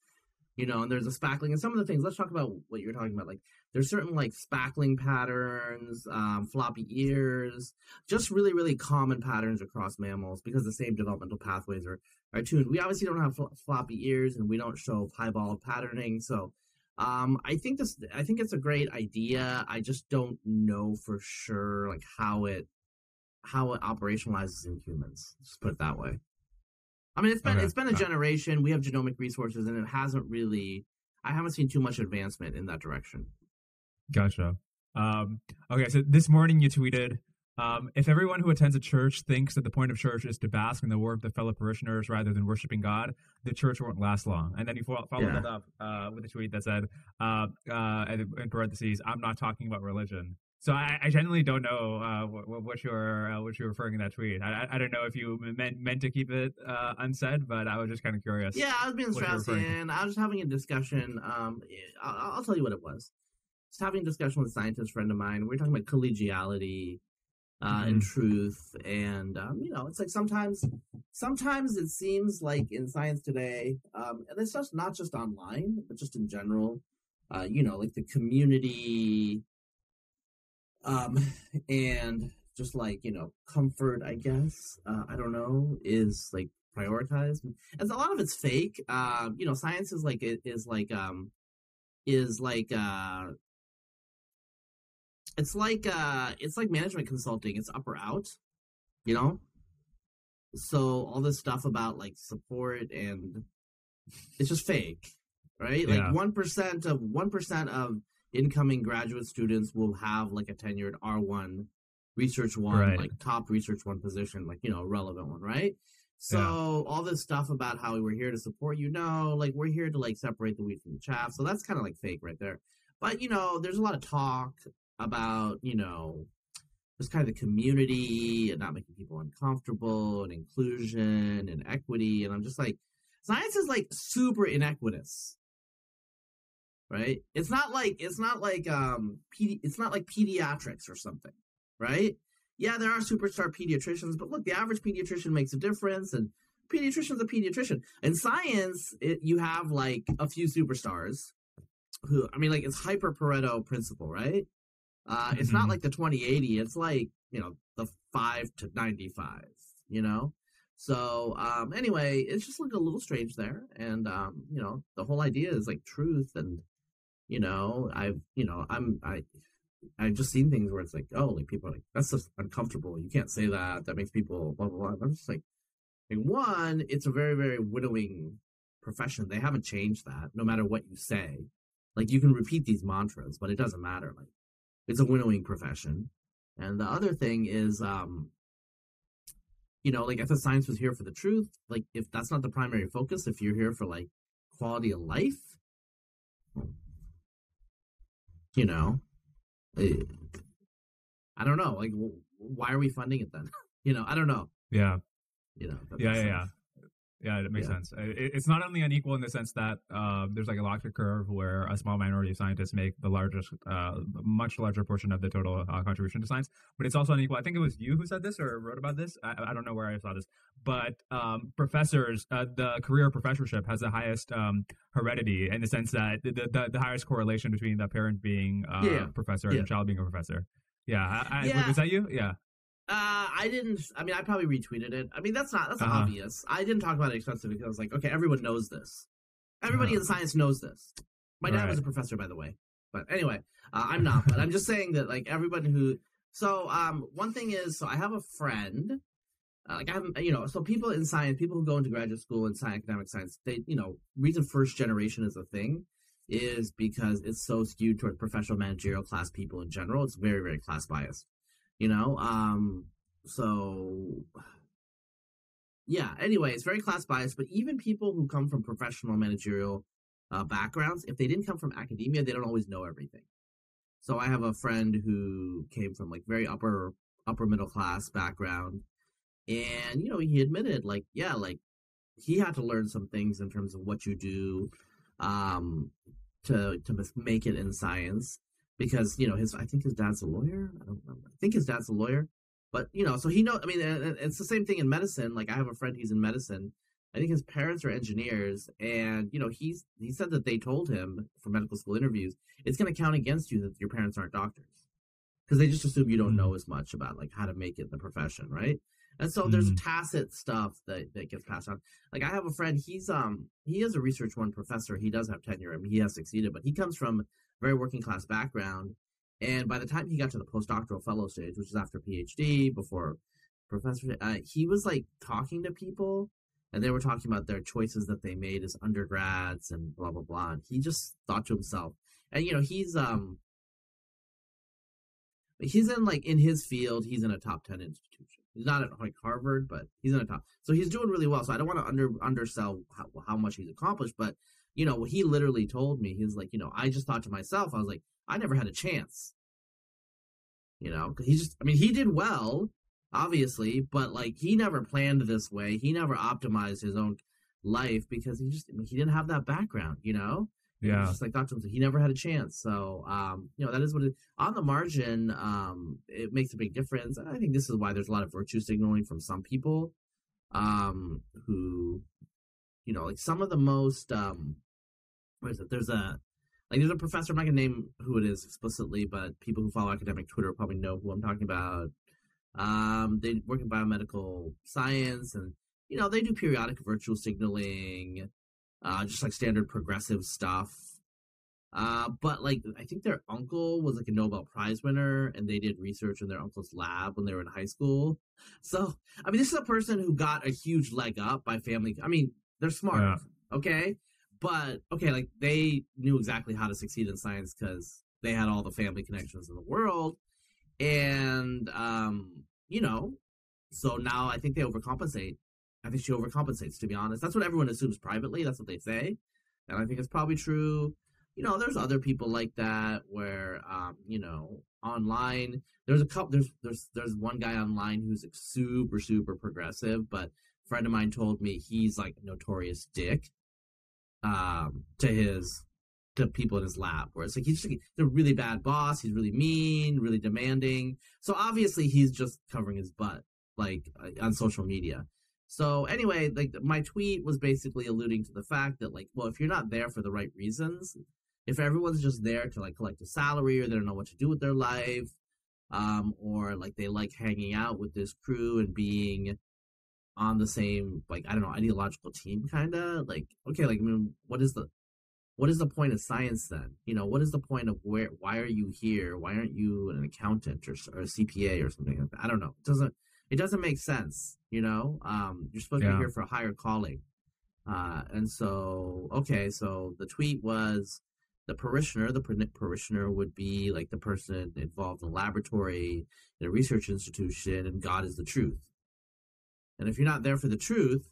you know, and there's a spackling and some of the things. Let's talk about what you're talking about, like there's certain like spackling patterns, um, floppy ears, just really, really common patterns across mammals because the same developmental pathways are, are tuned. We obviously don't have fl- floppy ears and we don't show piebald patterning. So um, I think this, I think it's a great idea. I just don't know for sure like how it, how it operationalizes in humans. Just put it that way. I mean, it's been Okay. it's been a generation. We have genomic resources, and it hasn't really. I haven't seen too much advancement in that direction. Gotcha. Um, okay, so this morning you tweeted Um, if everyone who attends a church thinks that the point of church is to bask in the work of fellow parishioners rather than worshiping God, the church won't last long. And then he followed yeah. that up uh, with a tweet that said, uh, uh, in parentheses, "I'm not talking about religion." So I, I genuinely don't know uh, what, what, you're uh, what you're referring in that tweet. I, I don't know if you meant meant to keep it uh, unsaid, but I was just kind of curious. Yeah, I was being Straussian. I was just having a discussion. Um, I'll, I'll, tell you what it was. Just having a discussion with a scientist friend of mine. We are talking about collegiality uh, mm-hmm. and truth, and um, you know, it's like sometimes sometimes it seems like in science today, um, and it's just not just online, but just in general. Uh, you know, like the community um, and just like you know comfort i guess uh, i don't know is like prioritized and a lot of it's fake uh, you know science is like it is like um is like uh it's like uh it's like management consulting it's up or out you know so all this stuff about like support and it's just fake right yeah. like 1% of 1% of incoming graduate students will have like a tenured R1 research one, right. like top research one position, like, you know, relevant one, right? So yeah. all this stuff about how we're here to support you, no, like we're here to like separate the wheat from the chaff. So that's kind of like fake right there. But you know, there's a lot of talk about, you know, just kind of the community and not making people uncomfortable and inclusion and equity. And I'm just like, science is like super inequitous right? It's not like it's not like um pedi- it's not like pediatrics or something, right? Yeah, there are superstar pediatricians, but look, the average pediatrician makes a difference, and pediatrician's a pediatrician. In science, it, you have like a few superstars who, I mean, like it's hyper Pareto principle, right? Uh, it's mm-hmm. not like the 2080. It's like, you know, the 5 to 95, you know? So, um, anyway, it's just like a little strange there. And, um, you know, the whole idea is like truth and you know, I've, you know, I'm, I, I've just seen things where it's like, oh, like people are like, that's just uncomfortable. You can't say that. That makes people blah, blah, blah. I'm just like, like, one, it's a very, very winnowing profession. They haven't changed that no matter what you say. Like, you can repeat these mantras, but it doesn't matter. Like, it's a winnowing profession. And the other thing is, um, you know, like if the science was here for the truth, like if that's not the primary focus, if you're here for like quality of life, you know, eh, I don't know. Like, why are we funding it then? you know, I don't know. Yeah. You know. Yeah, yeah, yeah. Yeah, it makes yeah. sense. It's not only unequal in the sense that uh, there's like a Lockyer curve where a small minority of scientists make the largest, uh, much larger portion of the total uh, contribution to science, but it's also unequal. I think it was you who said this or wrote about this. I, I don't know where I saw this, but um, professors, uh, the career professorship has the highest um, heredity in the sense that the, the, the highest correlation between the parent being a uh, yeah. professor yeah. and the child being a professor. Yeah, I, yeah. was that you? Yeah. Uh, I didn't. I mean, I probably retweeted it. I mean, that's not that's uh-huh. obvious. I didn't talk about it extensively because I was like, okay, everyone knows this. Everybody uh-huh. in science knows this. My dad right. was a professor, by the way. But anyway, uh, I'm not. but I'm just saying that like everybody who. So um, one thing is, so I have a friend. Uh, like I have, you know, so people in science, people who go into graduate school in science, academic science, they, you know, reason first generation is a thing is because it's so skewed toward professional managerial class people in general. It's very, very class biased you know um so yeah anyway it's very class biased but even people who come from professional managerial uh, backgrounds if they didn't come from academia they don't always know everything. So i have a friend who came from like very upper upper middle class background and you know he admitted like yeah like he had to learn some things in terms of what you do um to to make it in science because you know his I think his dad's a lawyer. I don't remember. I think his dad's a lawyer, but you know, so he know. I mean, it's the same thing in medicine. Like I have a friend, he's in medicine. I think his parents are engineers, and you know, he's he said that they told him for medical school interviews, it's going to count against you that your parents aren't doctors because they just assume you don't know mm. as much about like how to make it in the profession, right? And so there's mm. tacit stuff that, that gets passed on. Like I have a friend, he's um he is a research one professor. He does have tenure. I mean, he has succeeded, but he comes from very working class background. And by the time he got to the postdoctoral fellow stage, which is after PhD, before professor, uh, he was like talking to people and they were talking about their choices that they made as undergrads and blah, blah, blah. And he just thought to himself, and you know, he's, um, he's in like in his field, he's in a top ten institution. He's not at like Harvard, but he's in a top. So he's doing really well. So I don't want to under undersell how, how much he's accomplished, but you know, he literally told me he's like, you know, I just thought to myself, I was like, I never had a chance. You know, he just, I mean, he did well, obviously, but like he never planned this way. He never optimized his own life because he just, I mean, he didn't have that background. You know, yeah. Just like Dr. He never had a chance. So, um, you know, that is what it on the margin, um, it makes a big difference. And I think this is why there's a lot of virtue signaling from some people, um, who, you know, like some of the most, um, it? There's a, like, there's a professor, I'm not gonna name who it is explicitly, but people who follow academic Twitter probably know who I'm talking about. Um, they work in biomedical science and, you know, they do periodic virtual signaling uh, just like standard progressive stuff. Uh, but like I think their uncle was like a Nobel Prize winner, and they did research in their uncle's lab when they were in high school. So I mean, this is a person who got a huge leg up by family. I mean, they're smart, yeah. okay, but okay, like they knew exactly how to succeed in science because they had all the family connections in the world, and um, you know, so now I think they overcompensate I think she overcompensates, to be honest. That's what everyone assumes privately. That's what they say. And I think it's probably true. You know, there's other people like that where, um, you know, online, there's a couple, there's, there's, there's one guy online who's like super, super progressive, but friend of mine told me he's like notorious dick, um, to his, to people in his lab where it's like he's just a really bad boss. He's really mean, really demanding. So obviously he's just covering his butt like uh, on social media. So anyway, like my tweet was basically alluding to the fact that like, well, if you're not there for the right reasons, if everyone's just there to like collect a salary or they don't know what to do with their life, um, or like they like hanging out with this crew and being on the same like I don't know ideological team, kind of like okay, like I mean, what is the what is the point of science then? You know, what is the point of where? Why are you here? Why aren't you an accountant or, or a CPA or something like that? I don't know. It doesn't it doesn't make sense you know um you're supposed yeah. to be here for a higher calling uh and so okay so the tweet was the parishioner the parishioner would be like the person involved in a laboratory in a research institution and god is the truth and if you're not there for the truth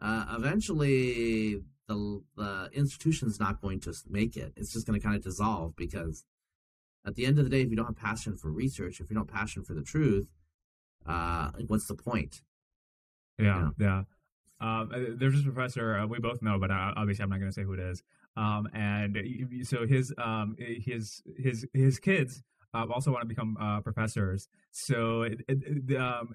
uh eventually the the institution's not going to make it it's just going to kind of dissolve because at the end of the day if you don't have passion for research if you don't have passion for the truth uh, what's the point? Yeah, yeah. Um, uh, there's this professor uh, we both know, but uh, obviously I'm not going to say who it is. Um, and so his um, his his his kids uh, also want to become uh, professors. So it, it, um,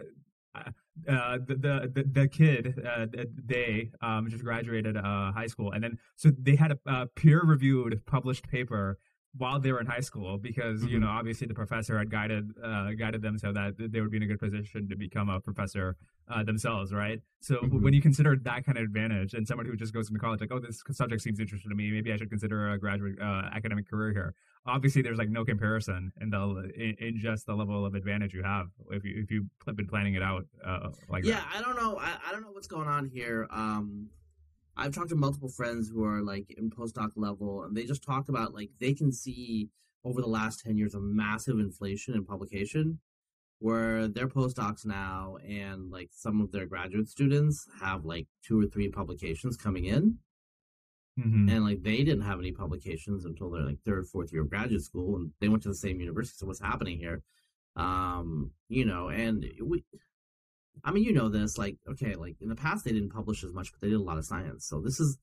uh, the, the the kid uh, they um, just graduated uh, high school, and then so they had a, a peer reviewed published paper while they were in high school because mm-hmm. you know obviously the professor had guided uh, guided them so that they would be in a good position to become a professor uh, themselves right so mm-hmm. when you consider that kind of advantage and someone who just goes into college like oh this subject seems interesting to me maybe i should consider a graduate uh, academic career here obviously there's like no comparison in the in, in, just the level of advantage you have if you if you've been planning it out uh, like yeah that. i don't know I, I don't know what's going on here um I've talked to multiple friends who are like in postdoc level, and they just talk about like they can see over the last 10 years a massive inflation in publication where they're postdocs now and like some of their graduate students have like two or three publications coming in mm-hmm. and like they didn't have any publications until their like third fourth year of graduate school and they went to the same university so what's happening here um you know and we I mean, you know this. Like, okay, like in the past they didn't publish as much, but they did a lot of science. So this is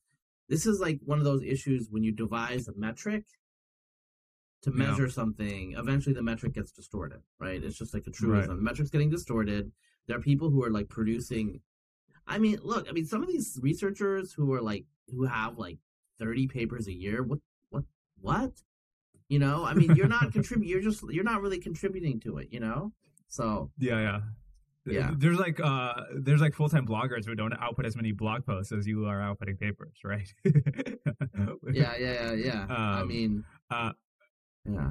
this is like one of those issues when you devise a metric to measure yeah. something. Eventually, the metric gets distorted, right? It's just like a truism. Right. The metric's getting distorted. There are people who are like producing. I mean, look. I mean, some of these researchers who are like who have like thirty papers a year. What? What? What? You know, I mean, you're not contributing. You're just you're not really contributing to it. You know. So yeah, yeah yeah. There's like uh there's like full-time bloggers who don't output as many blog posts as you are outputting papers right? Yeah yeah yeah yeah. Um, i mean uh yeah.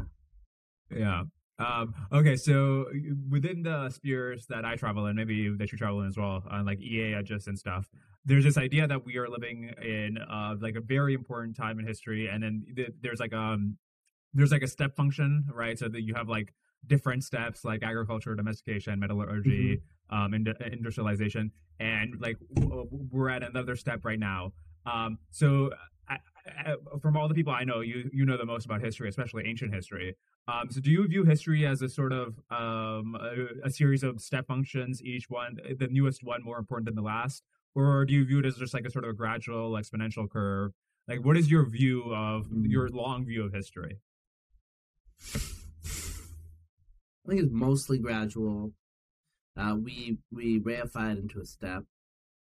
yeah. Um, okay, so within the spheres that I travel in, maybe that you travel in as well, on like EA adjacent stuff, there's this idea that we are living in uh, like a very important time in history, and then th- there's like um there's like a step function, right? So that you have like different steps like agriculture, domestication, metallurgy, mm-hmm. um, ind- industrialization, and like w- we're at another step right now. Um, so, I, I, from all the people I know, you you know the most about history, especially ancient history. Um, so, do you view history as a sort of um, a, a, series of step functions, each one, the newest one, more important than the last, or do you view it as just like a sort of a gradual exponential curve? Like, what is your view of mm. your long view of history? I think it's mostly gradual. Uh, we we reified into a step,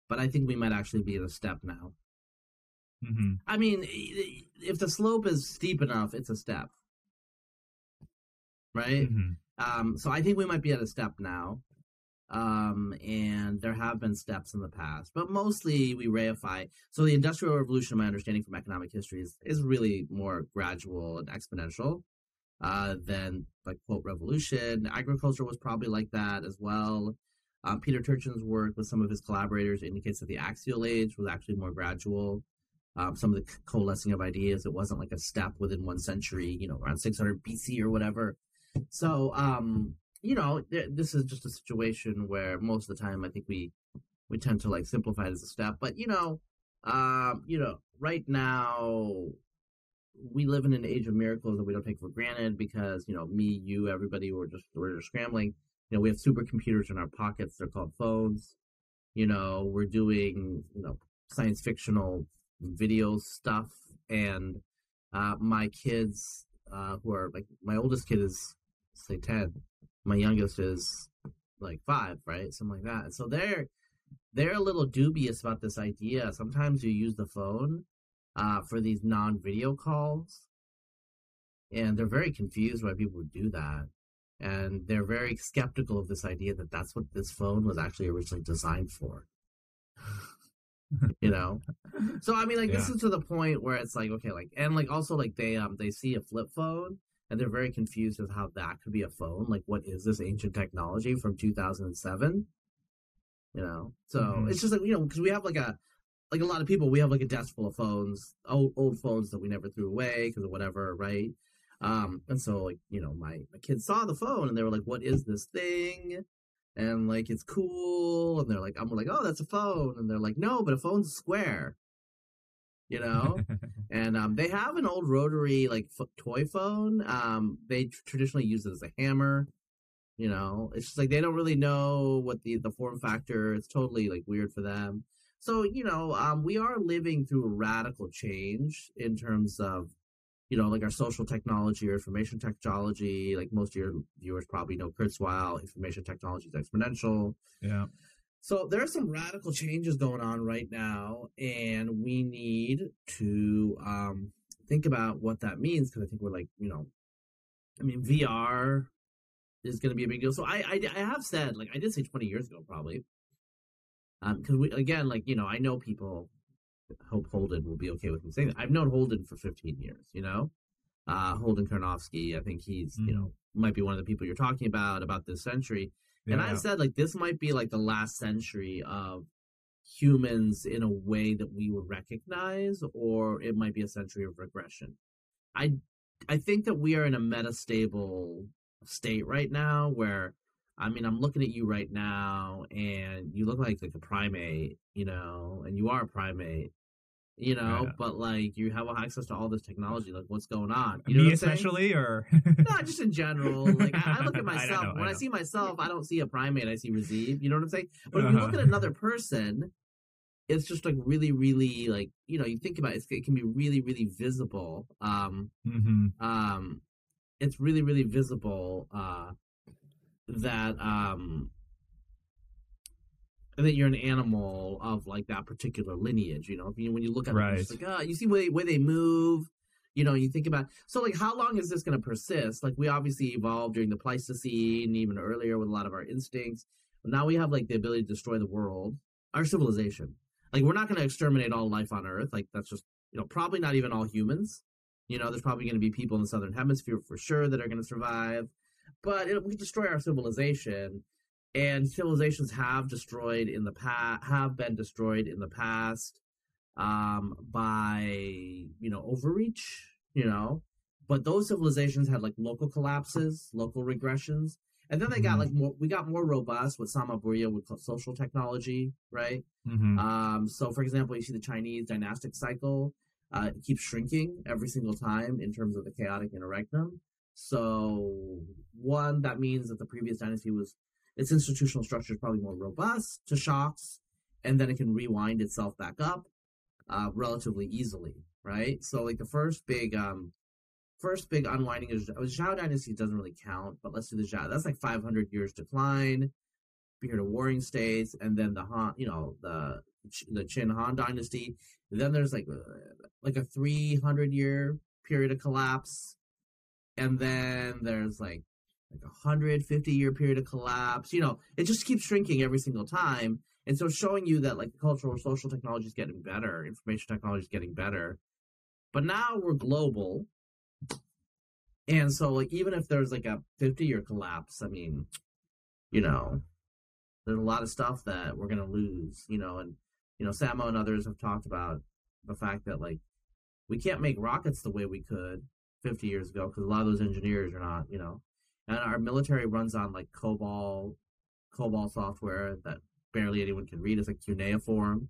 but I think we might actually be in a step now. Mm-hmm. I mean, if the slope is steep enough, it's a step, right? Mm-hmm. Um, so I think we might be at a step now. Um, and there have been steps in the past, but mostly we reify. So the Industrial Revolution, my understanding from economic history, is, is really more gradual and exponential uh, than like quote revolution. Agriculture was probably like that as well. Um, Peter Turchin's work with some of his collaborators indicates that the axial age was actually more gradual. Um, some of the coalescing of ideas, it wasn't like a step within one century, you know, around 600 BC or whatever. So, um, you know, th- this is just a situation where most of the time I think we we tend to like simplify it as a step. But you know, um, you know, right now we live in an age of miracles that we don't take for granted because you know me, you, everybody, we're just we're just scrambling. You know, we have supercomputers in our pockets. They're called phones. You know, we're doing you know science fictional video stuff, and uh, my kids, uh, who are like my oldest kid is say ten, my youngest is like five, right, something like that. So they're they're a little dubious about this idea. Sometimes you use the phone uh, for these non-video calls, and they're very confused why people would do that, and they're very skeptical of this idea that that's what this phone was actually originally designed for. you know, so I mean, like yeah. this is to the point where it's like okay, like and like also like they um they see a flip phone and they're very confused as how that could be a phone. Like, what is this ancient technology from 2007? You know, so mm-hmm. it's just like you know because we have like a like a lot of people, we have like a desk full of phones, old old phones that we never threw away because of whatever, right? Um, and so like you know, my my kids saw the phone and they were like, "What is this thing?" And like it's cool, and they're like, "I'm like, oh, that's a phone," and they're like, "No, but a phone's square." You know, and um, they have an old rotary like f- toy phone. Um, they tr- traditionally use it as a hammer. You know, it's just like they don't really know what the the form factor. It's totally like weird for them. So, you know, um, we are living through a radical change in terms of, you know, like our social technology or information technology. Like most of your viewers probably know Kurzweil, information technology is exponential. Yeah. So there are some radical changes going on right now, and we need to um, think about what that means because I think we're like, you know, I mean, VR is going to be a big deal. So I, I, I have said, like I did say 20 years ago, probably because um, we again, like you know, I know people. Hope Holden will be okay with me saying that. I've known Holden for 15 years. You know, uh, Holden Karnofsky. I think he's mm. you know might be one of the people you're talking about about this century. Yeah. And I said like this might be like the last century of humans in a way that we would recognize, or it might be a century of regression. I I think that we are in a metastable state right now where I mean, I'm looking at you right now, and you look like like a primate, you know, and you are a primate, you know, yeah. but like you have access to all this technology. Like, what's going on? You Me especially, or no, just in general. Like, I, I look at myself I know, when I, I, see myself, I don't see a primate. I see Razib. You know what I'm saying? But uh-huh. if you look at uh-huh. another person, it's just like really, really like you know, you think about it, it can be really, really visible. Um, mm-hmm. um, it's really, really visible. Uh that um and that you're an animal of like that particular lineage. You know, you, when you look at right. it, like, ah, you see where, where they move. You know, you think about so like how long is this going to persist? Like we obviously evolved during the Pleistocene, even earlier with a lot of our instincts. But now we have like the ability to destroy the world, our civilization. Like we're not going to exterminate all life on Earth. Like that's just you know probably not even all humans. You know, there's probably going to be people in the southern hemisphere for sure that are going to survive but it, we destroy our civilization and civilizations have destroyed in the past have been destroyed in the past um by you know overreach you know but those civilizations had like local collapses, local regressions, and then they got Mhm. like more. We got more robust with Samo Burja with co- social technology, right? Mhm. Um, so, for example, you see the Chinese dynastic cycle uh, keeps shrinking every single time in terms of the chaotic interregnum. So, one that means that the previous dynasty was its institutional structure is probably more robust to shocks, and then it can rewind itself back up uh, relatively easily, right? So, like the first big, um, first big unwinding is Zhou dynasty doesn't really count, but let's do the Zhou. That's like 500 years decline period of warring states, and then the Han, you know, the the Qin Han dynasty. Then there's like uh, like a 300 year period of collapse, and then there's like like a 150 year period of collapse. You know, it just keeps shrinking every single time. And so showing you that like cultural or social technology is getting better, information technology is getting better. But now we're global. And so like even if there's like a 50 year collapse, I mean, you know, there's a lot of stuff that we're gonna lose, you know, and you know, Samo and others have talked about the fact that like we can't make rockets the way we could 50 years ago because a lot of those engineers are not, you know, and our military runs on like COBOL, COBOL software that barely anyone can read. It's like cuneiform,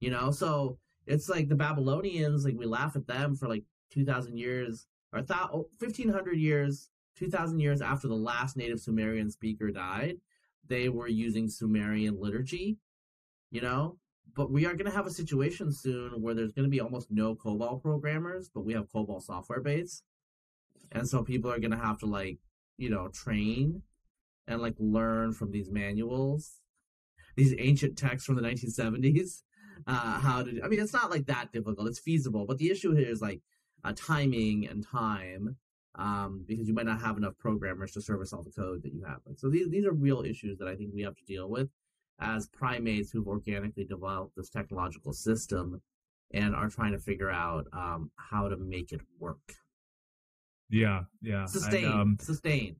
you know. So it's like the Babylonians, like we laugh at them for like 2,000 years or th- 1,500 years, 2,000 years after the last native Sumerian speaker died they were using Sumerian liturgy, you know. But we are going to have a situation soon where there's going to be almost no COBOL programmers, but we have COBOL software base, and so people are going to have to like, you know, train and like learn from these manuals, these ancient texts from the 1970s, uh, how to. I mean, it's not like that difficult. It's feasible, but the issue here is like uh, timing and time um, because you might not have enough programmers to service all the code that you have. So these these are real issues that I think we have to deal with as primates who've organically developed this technological system and are trying to figure out um, how to make it work. Yeah, yeah. Sustain, And, um, sustain.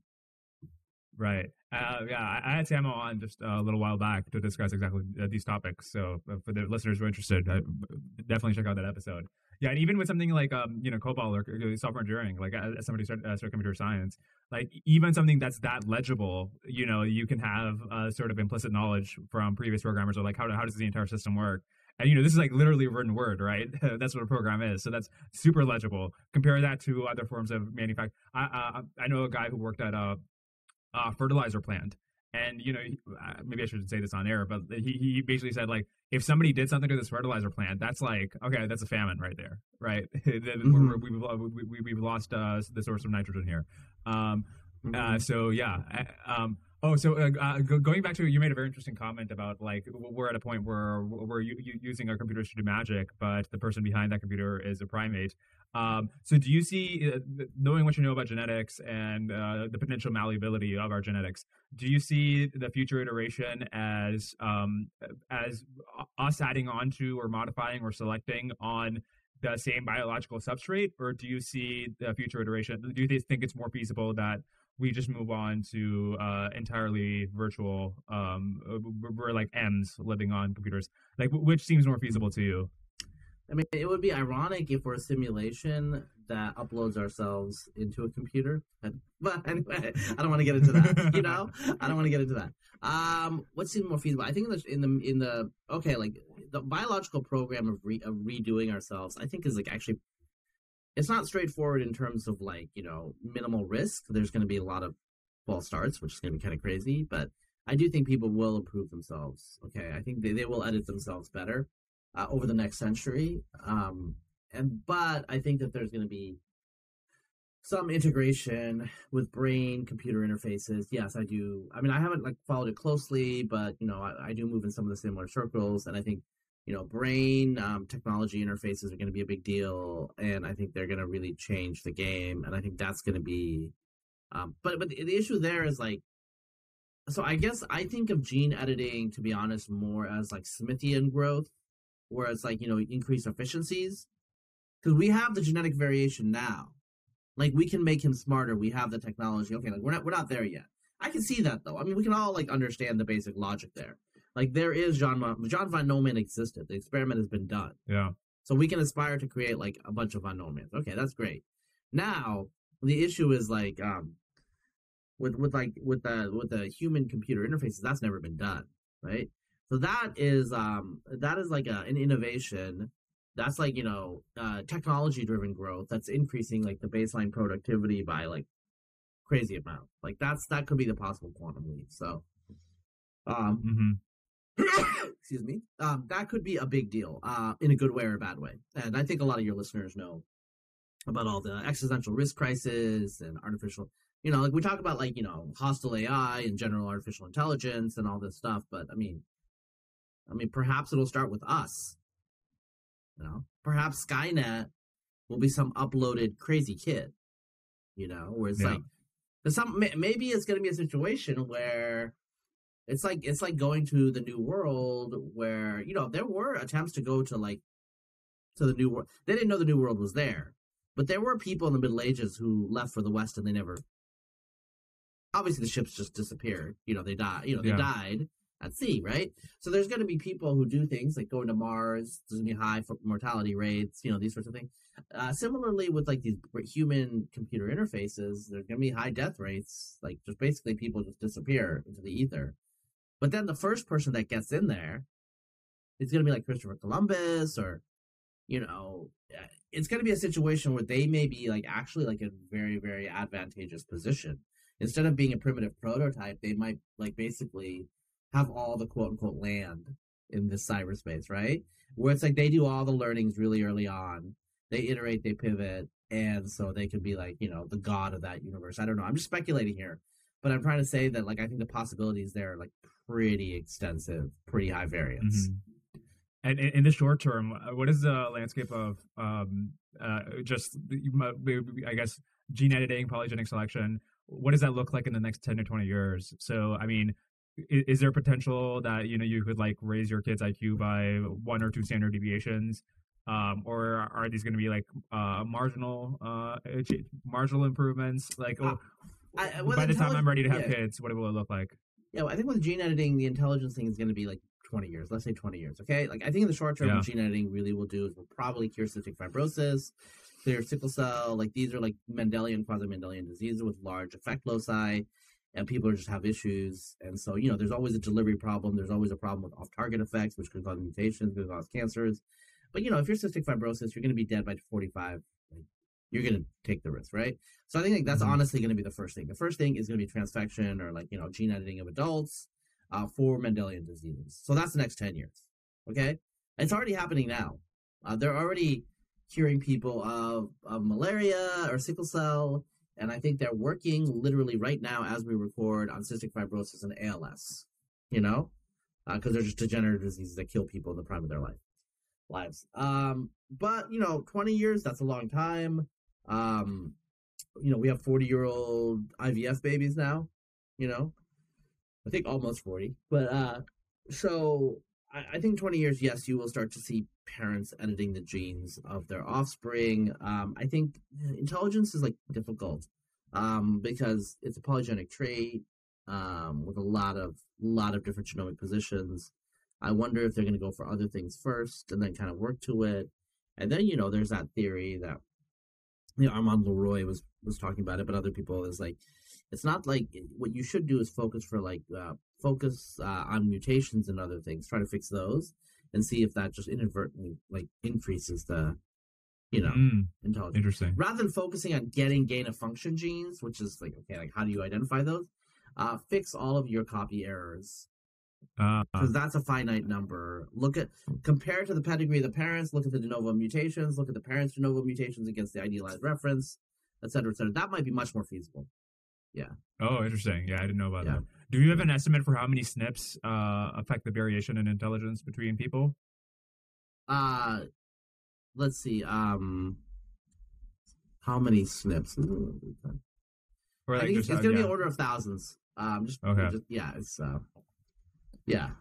Right. Uh, yeah, I, I had Samo on just a little while back to discuss exactly uh, these topics. So uh, for the listeners who are interested, uh, definitely check out that episode. Yeah, and even with something like um, you know, COBOL or uh, software engineering, like as as somebody started, uh, started computer science, like even something that's that legible, you know, you can have uh, sort of implicit knowledge from previous programmers or like how how does the entire system work. And you know, this is like literally written word, right? that's what a program is. So that's super legible. Compare that to other forms of manufacturing. I, I I know a guy who worked at a uh, fertilizer plant. And you know, uh, maybe I shouldn't say this on air, but he he basically said like, if somebody did something to this fertilizer plant, that's like, okay, that's a famine right there, right? Then we're- we've we, we, we've lost uh, the source of nitrogen here. Um, uh, Mhm. so yeah. uh, Um, oh, so uh, uh, going back to you made a very interesting comment about like we're at a point where we're using our computers to do magic, but the person behind that computer is a primate. Um, so do you see, uh, knowing what you know about genetics and uh, the potential malleability of our genetics, do you see the future iteration as um, as us adding on to or modifying or selecting on the same biological substrate, or do you see the future iteration? Do you think it's more feasible that we just move on to uh, entirely virtual? Um, we're, like Ems living on computers. Like, which seems more feasible to you? I mean, it would be ironic if we're a simulation that uploads ourselves into a computer. But anyway, I don't want to get into that. You know, I don't want to get into that. Um, what seems more feasible? I think in the in the okay, like the biological program of, re, of redoing ourselves, I think is like actually, it's not straightforward in terms of like you know minimal risk. There's going to be a lot of false starts, which is going to be kind of crazy, but. I do think people will improve themselves. Okay, I think they, they will edit themselves better uh, over the next century. Um, and but I think that there's going to be some integration with brain computer interfaces. Yes, I do. I mean, I haven't like followed it closely, but you know, I, I do move in some of the similar circles, and I think you know, brain um, technology interfaces are going to be a big deal, and I think they're going to really change the game, and I think that's going to be. Um, but but the, the issue there is like so I guess I think of gene editing, to be honest, more as like Smithian growth, where it's like, you know, increase efficiencies. Because we have the genetic variation now. Like we can make him smarter. We have the technology. Okay, like we're not we're not there yet. I can see that though. I mean, we can all like understand the basic logic there. Like there is John John von Neumann existed. The experiment has been done. Yeah. So we can aspire to create like a bunch of von Neumanns. Okay, that's great. Now the issue is like um with with like with the with the human computer interfaces that's never been done, right? So that is um that is like a, an innovation that's like you know uh, technology driven growth that's increasing like the baseline productivity by like crazy amount like that's that could be the possible quantum leap so um Mm-hmm. excuse me um that could be a big deal uh in a good way or a bad way and i think a lot of your listeners know about all the existential risk crisis and artificial you know like we talk about like you know hostile ai and general artificial intelligence and all this stuff but i mean i mean perhaps it'll start with us you know, perhaps Skynet will be some uploaded crazy kid. You know, where it's Yeah. like, there's some maybe it's going to be a situation where it's like it's like going to the new world where you know there were attempts to go to like to the new world. They didn't know the new world was there, but there were people in the Middle Ages who left for the West and they never. Obviously, the ships just disappeared. You know, they died. You know, they Yeah. died at sea, right? So there's going to be people who do things like going to Mars. There's going to be high mortality rates, you know, these sorts of things. Uh, similarly, with like these human computer interfaces, there's going to be high death rates. Like just basically people just disappear into the ether. But then the first person that gets in there, it's going to be like Christopher Columbus or, you know, uh, it's going to be a situation where they may be like actually like a very, very advantageous position. Instead of being a primitive prototype, they might like basically have all the quote unquote land in this cyberspace, right? Where it's like they do all the learnings really early on. They iterate, they pivot, and so they could be like, you know, the god of that universe. I don't know. I'm just speculating here. But I'm trying to say that like I think the possibilities there are like pretty extensive, pretty high variance. Mhm. And in, the short term, uh, what is the landscape of um, uh, just, I guess, gene editing, polygenic selection? What does that look like in the next 10 to 20 years? So, I mean, is, is there potential that, you know, you could like raise your kid's IQ by one or two standard deviations? Um, or are these going to be like uh, marginal, uh, marginal improvements? Like, Uh, I, by the time I'm ready to have yeah. kids, what will it look like? Yeah, well, I think with gene editing, the intelligence thing is going to be like 20 years. Let's say 20 years, okay? Like, I think in the short term, Yeah. what gene editing really will do is will probably cure cystic fibrosis, clear sickle cell. Like, these are like Mendelian, quasi Mendelian diseases with large effect loci, and people just have issues. And so, you know, there's always a delivery problem. There's always a problem with off target effects, which could cause mutations, could cause cancers. But, you know, if you're cystic fibrosis, you're going to be dead by 45. Like, you're going to take the risk, right? So I think like, that's Mhm. honestly going to be the first thing. The first thing is going to be transfection or like you know gene editing of adults uh, for Mendelian diseases. So that's the next ten years. Okay, it's already happening now. Uh, they're already curing people of, of malaria or sickle cell, and I think they're working literally right now as we record on cystic fibrosis and ALS. You know, because they're just degenerative diseases that kill people in the prime of their life lives. Um, but you know, twenty years that's a long time. Um, you know, we have 40 year old IVF babies now, you know, I think almost 40. But, uh, so I, think 20 years, yes, you will start to see parents editing the genes of their offspring. Um, I think intelligence is like difficult, um, because it's a polygenic trait, um, with a lot of, lot of different genomic positions. I wonder if they're going to go for other things first and then kind of work to it. And then, you know, there's that theory that you know, Armand Leroi was was talking about it, but other people is like, it's not like what you should do is focus for like uh, focus uh, on mutations and other things, try to fix those, and see if that just inadvertently like increases the, you know, Mm, intelligence. interesting. Rather than focusing on getting gain of function genes, which is like okay, like how do you identify those? Uh, fix all of your copy errors Uh, because that's a finite number. Look at compare to the pedigree of the parents. Look at the de novo mutations. Look at the parents' de novo mutations against the idealized reference, et cetera, et cetera. That might be much more feasible. Yeah. Oh, interesting. Yeah, I didn't know about Yeah. that. Do you have an estimate for how many SNPs uh, affect the variation in intelligence between people? Uh let's see. Um, how many SNPs? Or I think it's, it's uh, gonna be an order of thousands. Um, just, Okay. just yeah, it's uh, yeah.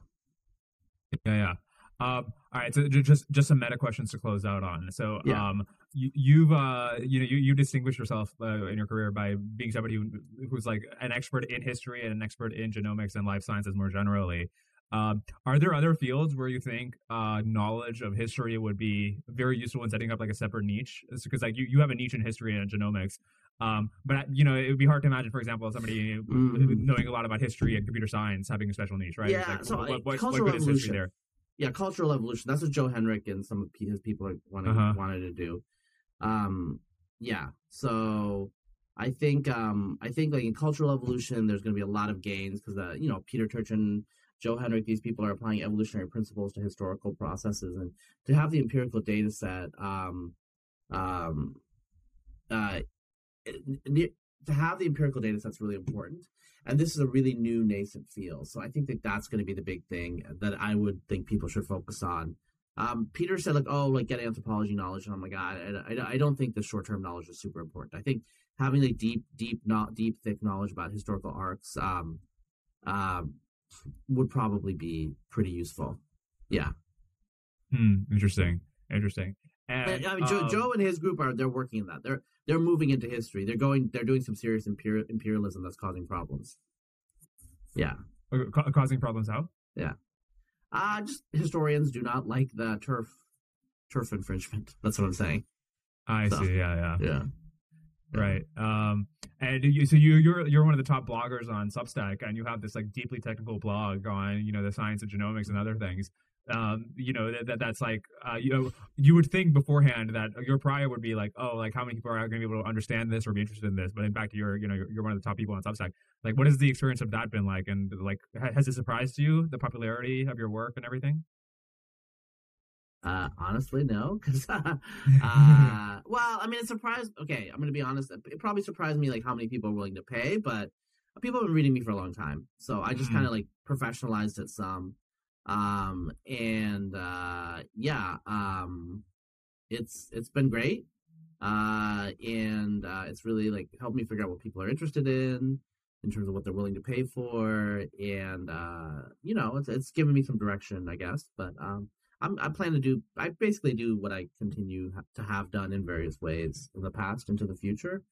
Yeah, yeah. Um, all right, so just just some meta questions to close out on. So, Yeah. um, you, you've uh, you know, you you distinguished yourself uh, in your career by being somebody who, who's like an expert in history and an expert in genomics and life sciences more generally. Um, are there other fields where you think uh, knowledge of history would be very useful in setting up like a separate niche? Because like you, you have a niche in history and genomics, um, but you know it would be hard to imagine, for example, somebody mm-hmm. knowing a lot about history and computer science having a special niche, right? Yeah. Like, so what, what, cultural what evolution. there? Yeah, cultural evolution. That's what Joe Henrich and some of his people wanted uh-huh. wanted to do. Um, yeah. So I think um, I think like in cultural evolution, there's going to be a lot of gains because uh, you know Peter Turchin Joe Henrich, these people are applying evolutionary principles to historical processes, and to have the empirical data set, um, um, uh, to have the empirical data set is really important. And this is a really new nascent field, so I think that that's going to be the big thing that I would think people should focus on. Um, Peter said like, oh, like get anthropology knowledge, and I'm like, I, I, I don't think the short term knowledge is super important. I think having like deep, deep, not deep, thick knowledge about historical arcs, um, um, would probably be pretty useful. Yeah. Hmm. Interesting. Interesting. And, I mean, Joe, um, Joe, and his group are they're working in that. They're they're moving into history. They're going. They're doing some serious imperial, imperialism that's causing problems. Yeah. Ca- causing problems how? Yeah. Uh just historians do not like the turf turf infringement. That's what I'm saying. I so, see. Yeah. Yeah. Yeah. Right. Um, and you, so you, you're you're one of the top bloggers on Substack, and you have this like deeply technical blog on you know the science of genomics and other things. Um, you know that, that that's like uh, you know you would think beforehand that your prior would be like oh like how many people are going to be able to understand this or be interested in this, but in fact you're you know you're, you're one of the top people on Substack. Like, what has the experience of that been like, and like has it surprised you the popularity of your work and everything? Uh, honestly, no, because uh, uh, well, I mean, it surprised. Okay, I'm gonna be honest. It probably surprised me like how many people are willing to pay, but people have been reading me for a long time, so I just mm. kind of like professionalized it some. Um, and uh, yeah, um, it's it's been great. Uh, and uh, it's really like helped me figure out what people are interested in in terms of what they're willing to pay for, and uh, you know, it's it's given me some direction, I guess. But um, I'm, I plan to do. I basically do what I continue to have done in various ways in the past into the future,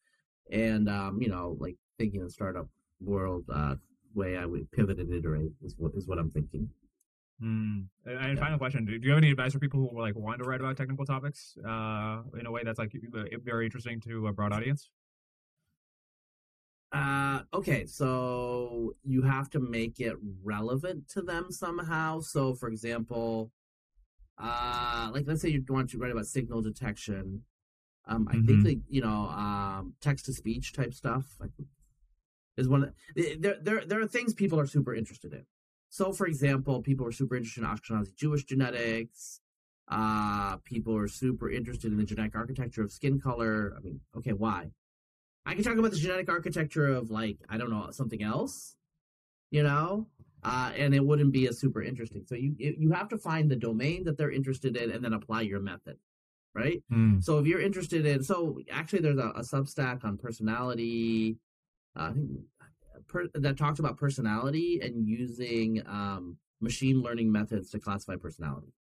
and um, you know, like thinking the startup world uh, way I would pivot and iterate is what is what I'm thinking. Mm. And yeah. final question: Do you have any advice for people who like want to write about technical topics uh, in a way that's like very interesting to a broad audience? Uh, okay, so you have to make it relevant to them somehow. So, for example, uh, like let's say you want to write about signal detection. Um, I mm-hmm. think like you know, um, text to speech type stuff like, is one. Of, there, there, there are things people are super interested in. So, for example, people are super interested in Ashkenazi Jewish genetics. Uh, people are super interested in the genetic architecture of skin color. I mean, okay, why? I can talk about the genetic architecture of like I don't know something else, you know uh, and it wouldn't be as super interesting. So you you have to find the domain that they're interested in and then apply your method, right? Mm. So if you're interested in, so actually there's a, a Substack on personality, uh, per, that talks about personality and using um, machine learning methods to classify personality.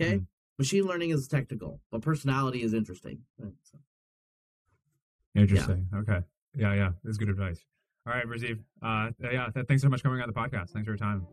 Okay, mm. machine learning is technical, but personality is interesting. Right? So, interesting. Yeah. Okay. Yeah, yeah, that's good advice. All right, Razib. Uh, yeah, thanks so much for coming on the podcast. Thanks for your time.